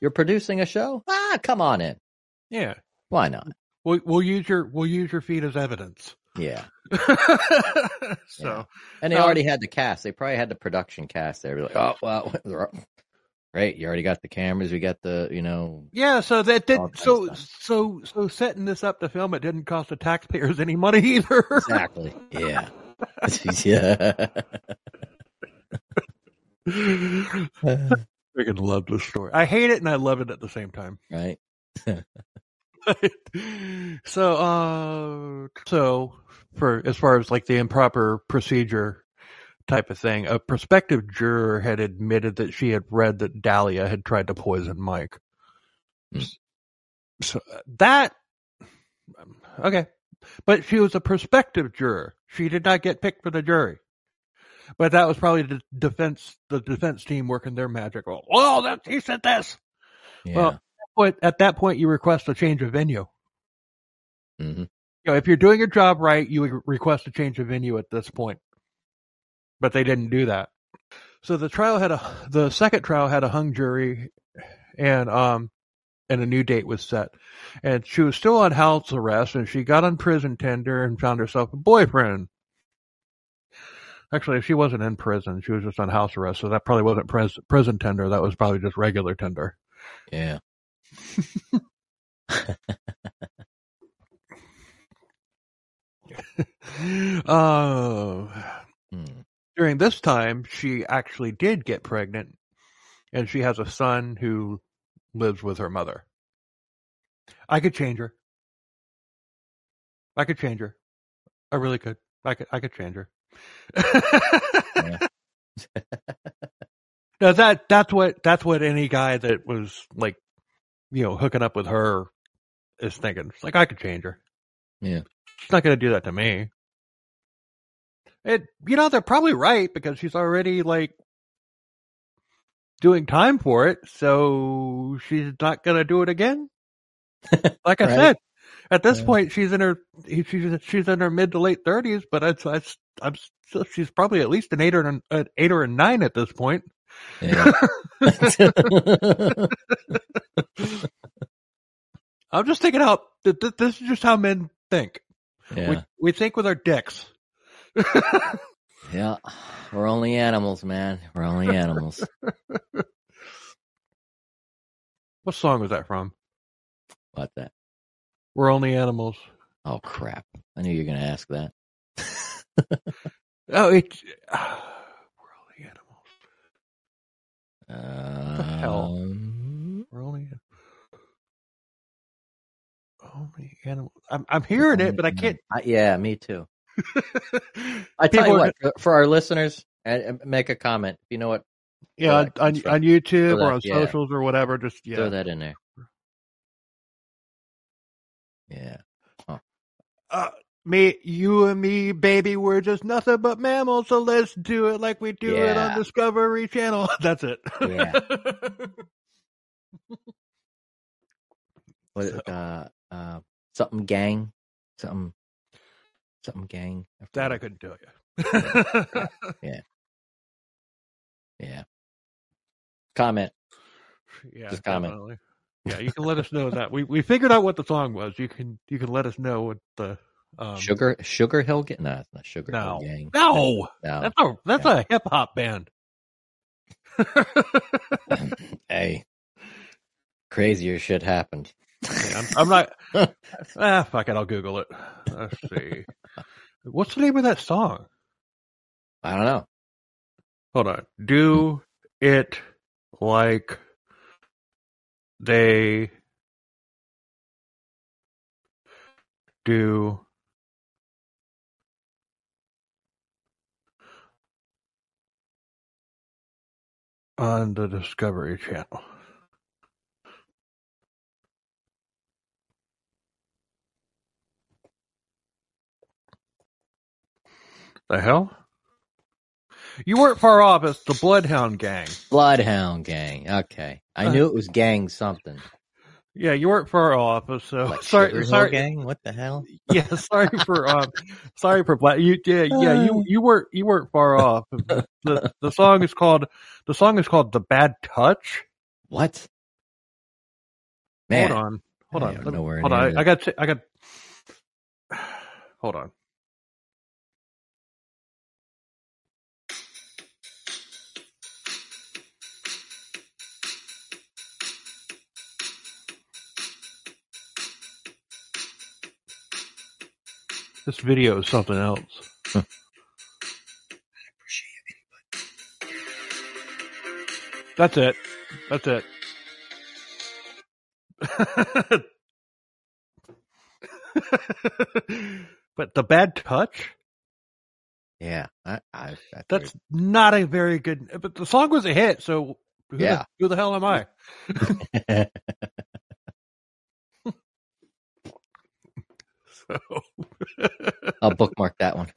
you're producing a show? Ah, come on in. yeah, Why not? we'll we'll use your we'll use your feet as evidence. Yeah. *laughs* so Yeah. And they Um, already had the cast. They probably had the production cast. They were like, oh well, *laughs* great. You already got the cameras. We got the you know yeah, so that did so so so setting this up to film it didn't cost the taxpayers *laughs* any money either. exactly. Yeah. yeah. Freaking love this story. I hate it and I love it at the same time. right. so uh so for as far as like the improper procedure type of thing a prospective juror had admitted that she had read that dalia had tried to poison mike Hmm. So uh, that okay, but she was a prospective juror. She did not get picked for the jury. But that was probably the defense, the defense team working their magic. Well, well that he said this. Yeah. Well, but at that point, you request a change of venue. hmm You know, if you're doing your job right, you would request a change of venue at this point. But they didn't do that. So the trial had a the second trial had a hung jury, and um, and a new date was set. And she was still on house arrest, and she got on prison Tinder and found herself a boyfriend. Actually, she wasn't in prison; she was just on house arrest, so that probably wasn't pres- prison Tinder. That was probably just regular Tinder. Yeah. *laughs* *laughs* Uh, *laughs* during this time, she actually did get pregnant, and she has a son who lives with her mother. I could change her. I could change her. I really could. I could. I could change her. *laughs* no, that that's what that's what any guy that was like, you know, hooking up with her is thinking. It's like I could change her. Yeah. She's not going to do that to me. It, you know, they're probably right because she's already like doing time for it, so she's not going to do it again. *laughs* Like I Right. said, at this Yeah. point, she's in her she's she's in her mid to late thirties, but it's, it's I'm still, she's probably at least an eight or an, an eight or a nine at this point. Yeah. *laughs* I'm just thinking out. th- th- This is just how men think. We yeah. we think with our dicks. *laughs* Yeah. We're only animals, man. We're only animals. *laughs* what song was that from? What that? We're only animals. Oh crap! I knew you were going to ask that. Oh, it's *sighs* we're only animals. the hell? Um, We're only only. I'm I'm hearing it, but I can't. Yeah, me too. *laughs* I tell People you what, for, for our listeners, and, make a comment you know what. Yeah, on, on, on YouTube So or on yeah. socials or whatever. Just Throw yeah. that in there. Yeah. Uh, me, you and me, baby, we're just nothing but mammals. So let's do it like we do it on Discovery Channel. *laughs* That's it. Yeah. *laughs* What? Uh, uh, something gang, something, something gang. that I couldn't tell you. *laughs* Yeah. Yeah. Comment. Yeah, Just comment. definitely. Yeah, you can let us know that we we figured out what the song was. You can you can let us know what the um, Sugar, Sugar Hill Gang. No, it's not Sugar No, Hill Gang. no, No. that's a that's a hip hop band. *laughs* *laughs* hey, crazier shit happened. Yeah, I'm, I'm not. *laughs* ah, fuck it. I'll Google it. Let's see. What's the name of that song? I don't know. Hold on. Do it like they do on the Discovery Channel. The hell? You weren't far off. It's the Bloodhound Gang. Bloodhound Gang. Okay, I Uh, knew it was gang something. Yeah, you weren't far off. So Like *laughs* sorry, sorry. Gang. What the hell? *laughs* Yeah, sorry for um, sorry for black. You yeah yeah you you weren't you weren't far off. *laughs* The the song is called the song is called the Bad Touch. What? Man, Hold on, hold on, am Let me- hold on. I, got I got. *sighs* Hold on. This video is something else. *laughs* That's it. That's it. *laughs* but the bad touch, yeah, I, I, I that's not a very good, but the song was a hit. So who, Yeah. the, who the hell am I? *laughs* so *laughs* I'll bookmark that one.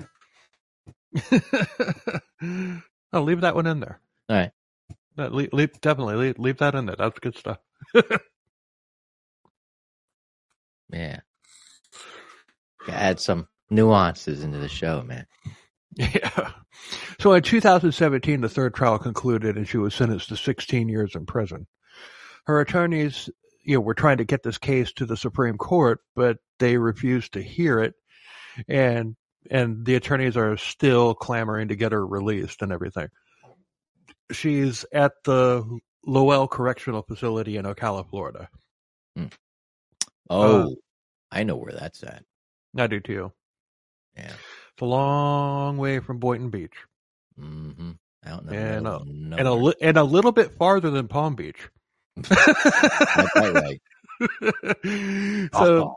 I'll *laughs* oh, leave that one in there. All right. Leave, leave, definitely leave, leave that in there. That's good stuff. *laughs* Yeah. Add some nuances into the show, man. Yeah. So in 2017, the third trial concluded and she was sentenced to 16 years in prison. Her attorneys, you know, were trying to get this case to the Supreme Court, but they refuse to hear it. And, and the attorneys are still clamoring to get her released and everything. She's at the Lowell Correctional Facility in Ocala, Florida. Oh, I know where that's at. I do too. Yeah. It's a long way from Boynton Beach. Mm-hmm. Out in the And, uh, and a li- and a little bit farther than Palm Beach. That's right, right. *laughs* so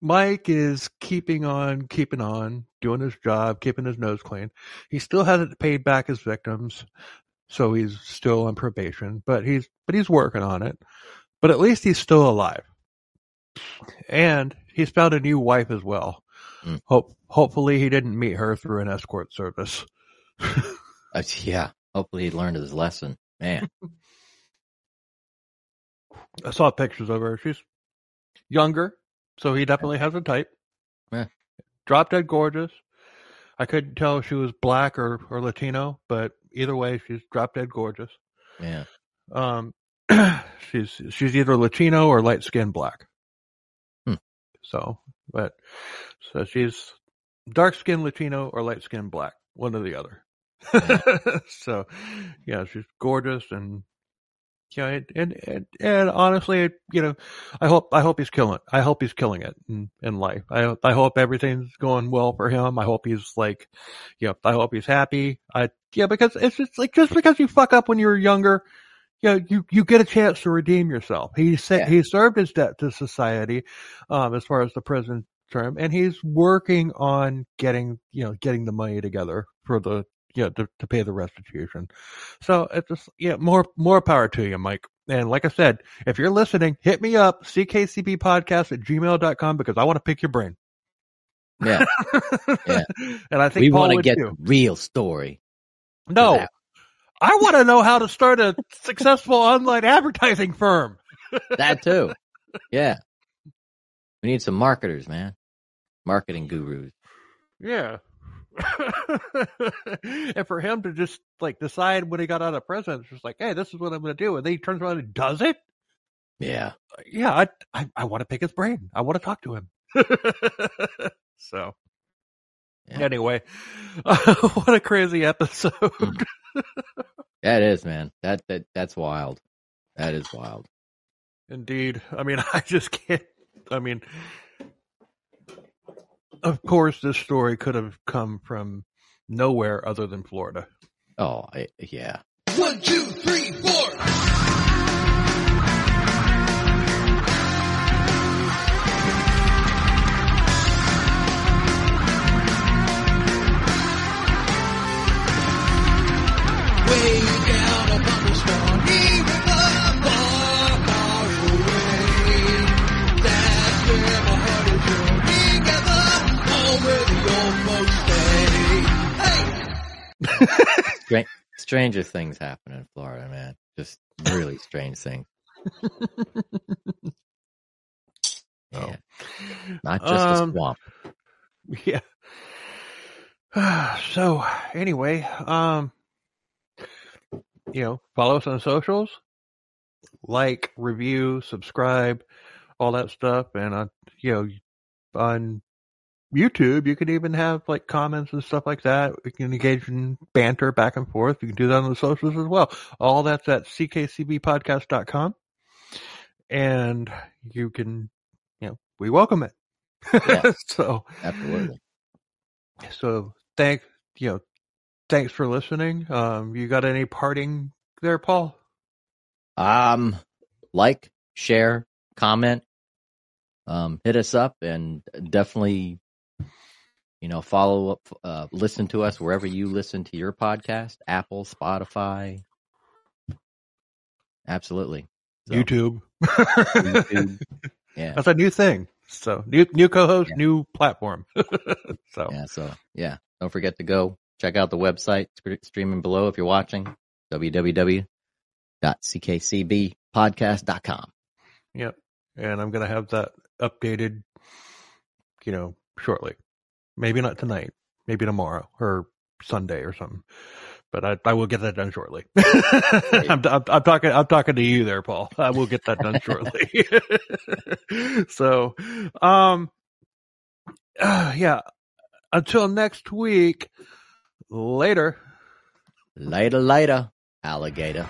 Mike is keeping on, keeping on, doing his job, keeping his nose clean. He still hasn't paid back his victims, so he's still on probation. But he's but he's working on it. But at least he's still alive, and he's found a new wife as well. Mm. Hope hopefully he didn't meet her through an escort service. *laughs* uh, yeah. Hopefully he learned his lesson. Man. *laughs* I saw pictures of her. She's younger, so he definitely has a type. Yeah. Drop dead gorgeous. I couldn't tell if she was black or, or Latino, but either way, she's drop dead gorgeous. Yeah. Um, *clears throat* she's she's either Latino or light skinned black. Hmm. So, but so she's dark skinned Latino or light skinned black, one or the other. *laughs* so, yeah, she's gorgeous and yeah, and, and and and honestly, you know, I hope I hope he's killing. I hope he's killing it in, in life. I I hope everything's going well for him. I hope he's like, you know, I hope he's happy. I yeah, because it's just like just because you fuck up when you're younger, you know, you you get a chance to redeem yourself. He said Yeah. he served his debt to society, um, as far as the prison term, and he's working on getting you know getting the money together for the you know to, to pay the restitution. So it's just yeah, more more power to you, Mike. And like I said, if you're listening, hit me up, ckcbpodcast at gmail.com because I want to pick your brain. Yeah. *laughs* Yeah. and I think We want to get too. real story. No. I want to know how to start a successful online advertising firm. *laughs* That too. Yeah. We need some marketers, man. Marketing gurus. Yeah. *laughs* and for him to just like decide when he got out of prison, it's just like, hey, this is what I'm going to do, and then he turns around and does it. Yeah. Uh, yeah, I I, I want to pick his brain. I want to talk to him. *laughs* so Yeah. anyway, *laughs* what a crazy episode. That is, man. That that that's wild. That is wild. Indeed. I mean, I just can't. I mean, of course, this story could have come from nowhere other than Florida. Oh, I, yeah. One, two, three, four. Where the old folks stay. Hey! Stra- stranger things happen in Florida, man. Just really strange things. Yeah. Not just Um, a swamp. Yeah. *sighs* So anyway, um, you know, follow us on socials, like, review, subscribe, all that stuff, and uh, you know, on YouTube, you can even have like comments and stuff like that. You can engage in banter back and forth. You can do that on the socials as well. All that's at ckcbpodcast.com. And you can, you know, we welcome it. Yeah. *laughs* so, Absolutely. so thank, you know, thanks for listening. Um, you got any parting there, Paul? Um, like, share, comment, um, hit us up, and definitely, you know, follow up, uh, listen to us wherever you listen to your podcast, Apple, Spotify. Absolutely. So, YouTube. YouTube. *laughs* Yeah. That's a new thing. So new new co-host, new platform. *laughs* so Yeah, so yeah, don't forget to go check out the website streaming below if you're watching www.ckcbpodcast.com. Yep. And I'm gonna have that updated, you know, shortly. Maybe not tonight. Maybe tomorrow or Sunday or something. But I, I will get that done shortly. *laughs* I'm, I'm, I'm talking. I'm talking to you there, Paul. I will get that done shortly. *laughs* so, um, uh, *sighs* yeah. Until next week. Later. Later, later, alligator.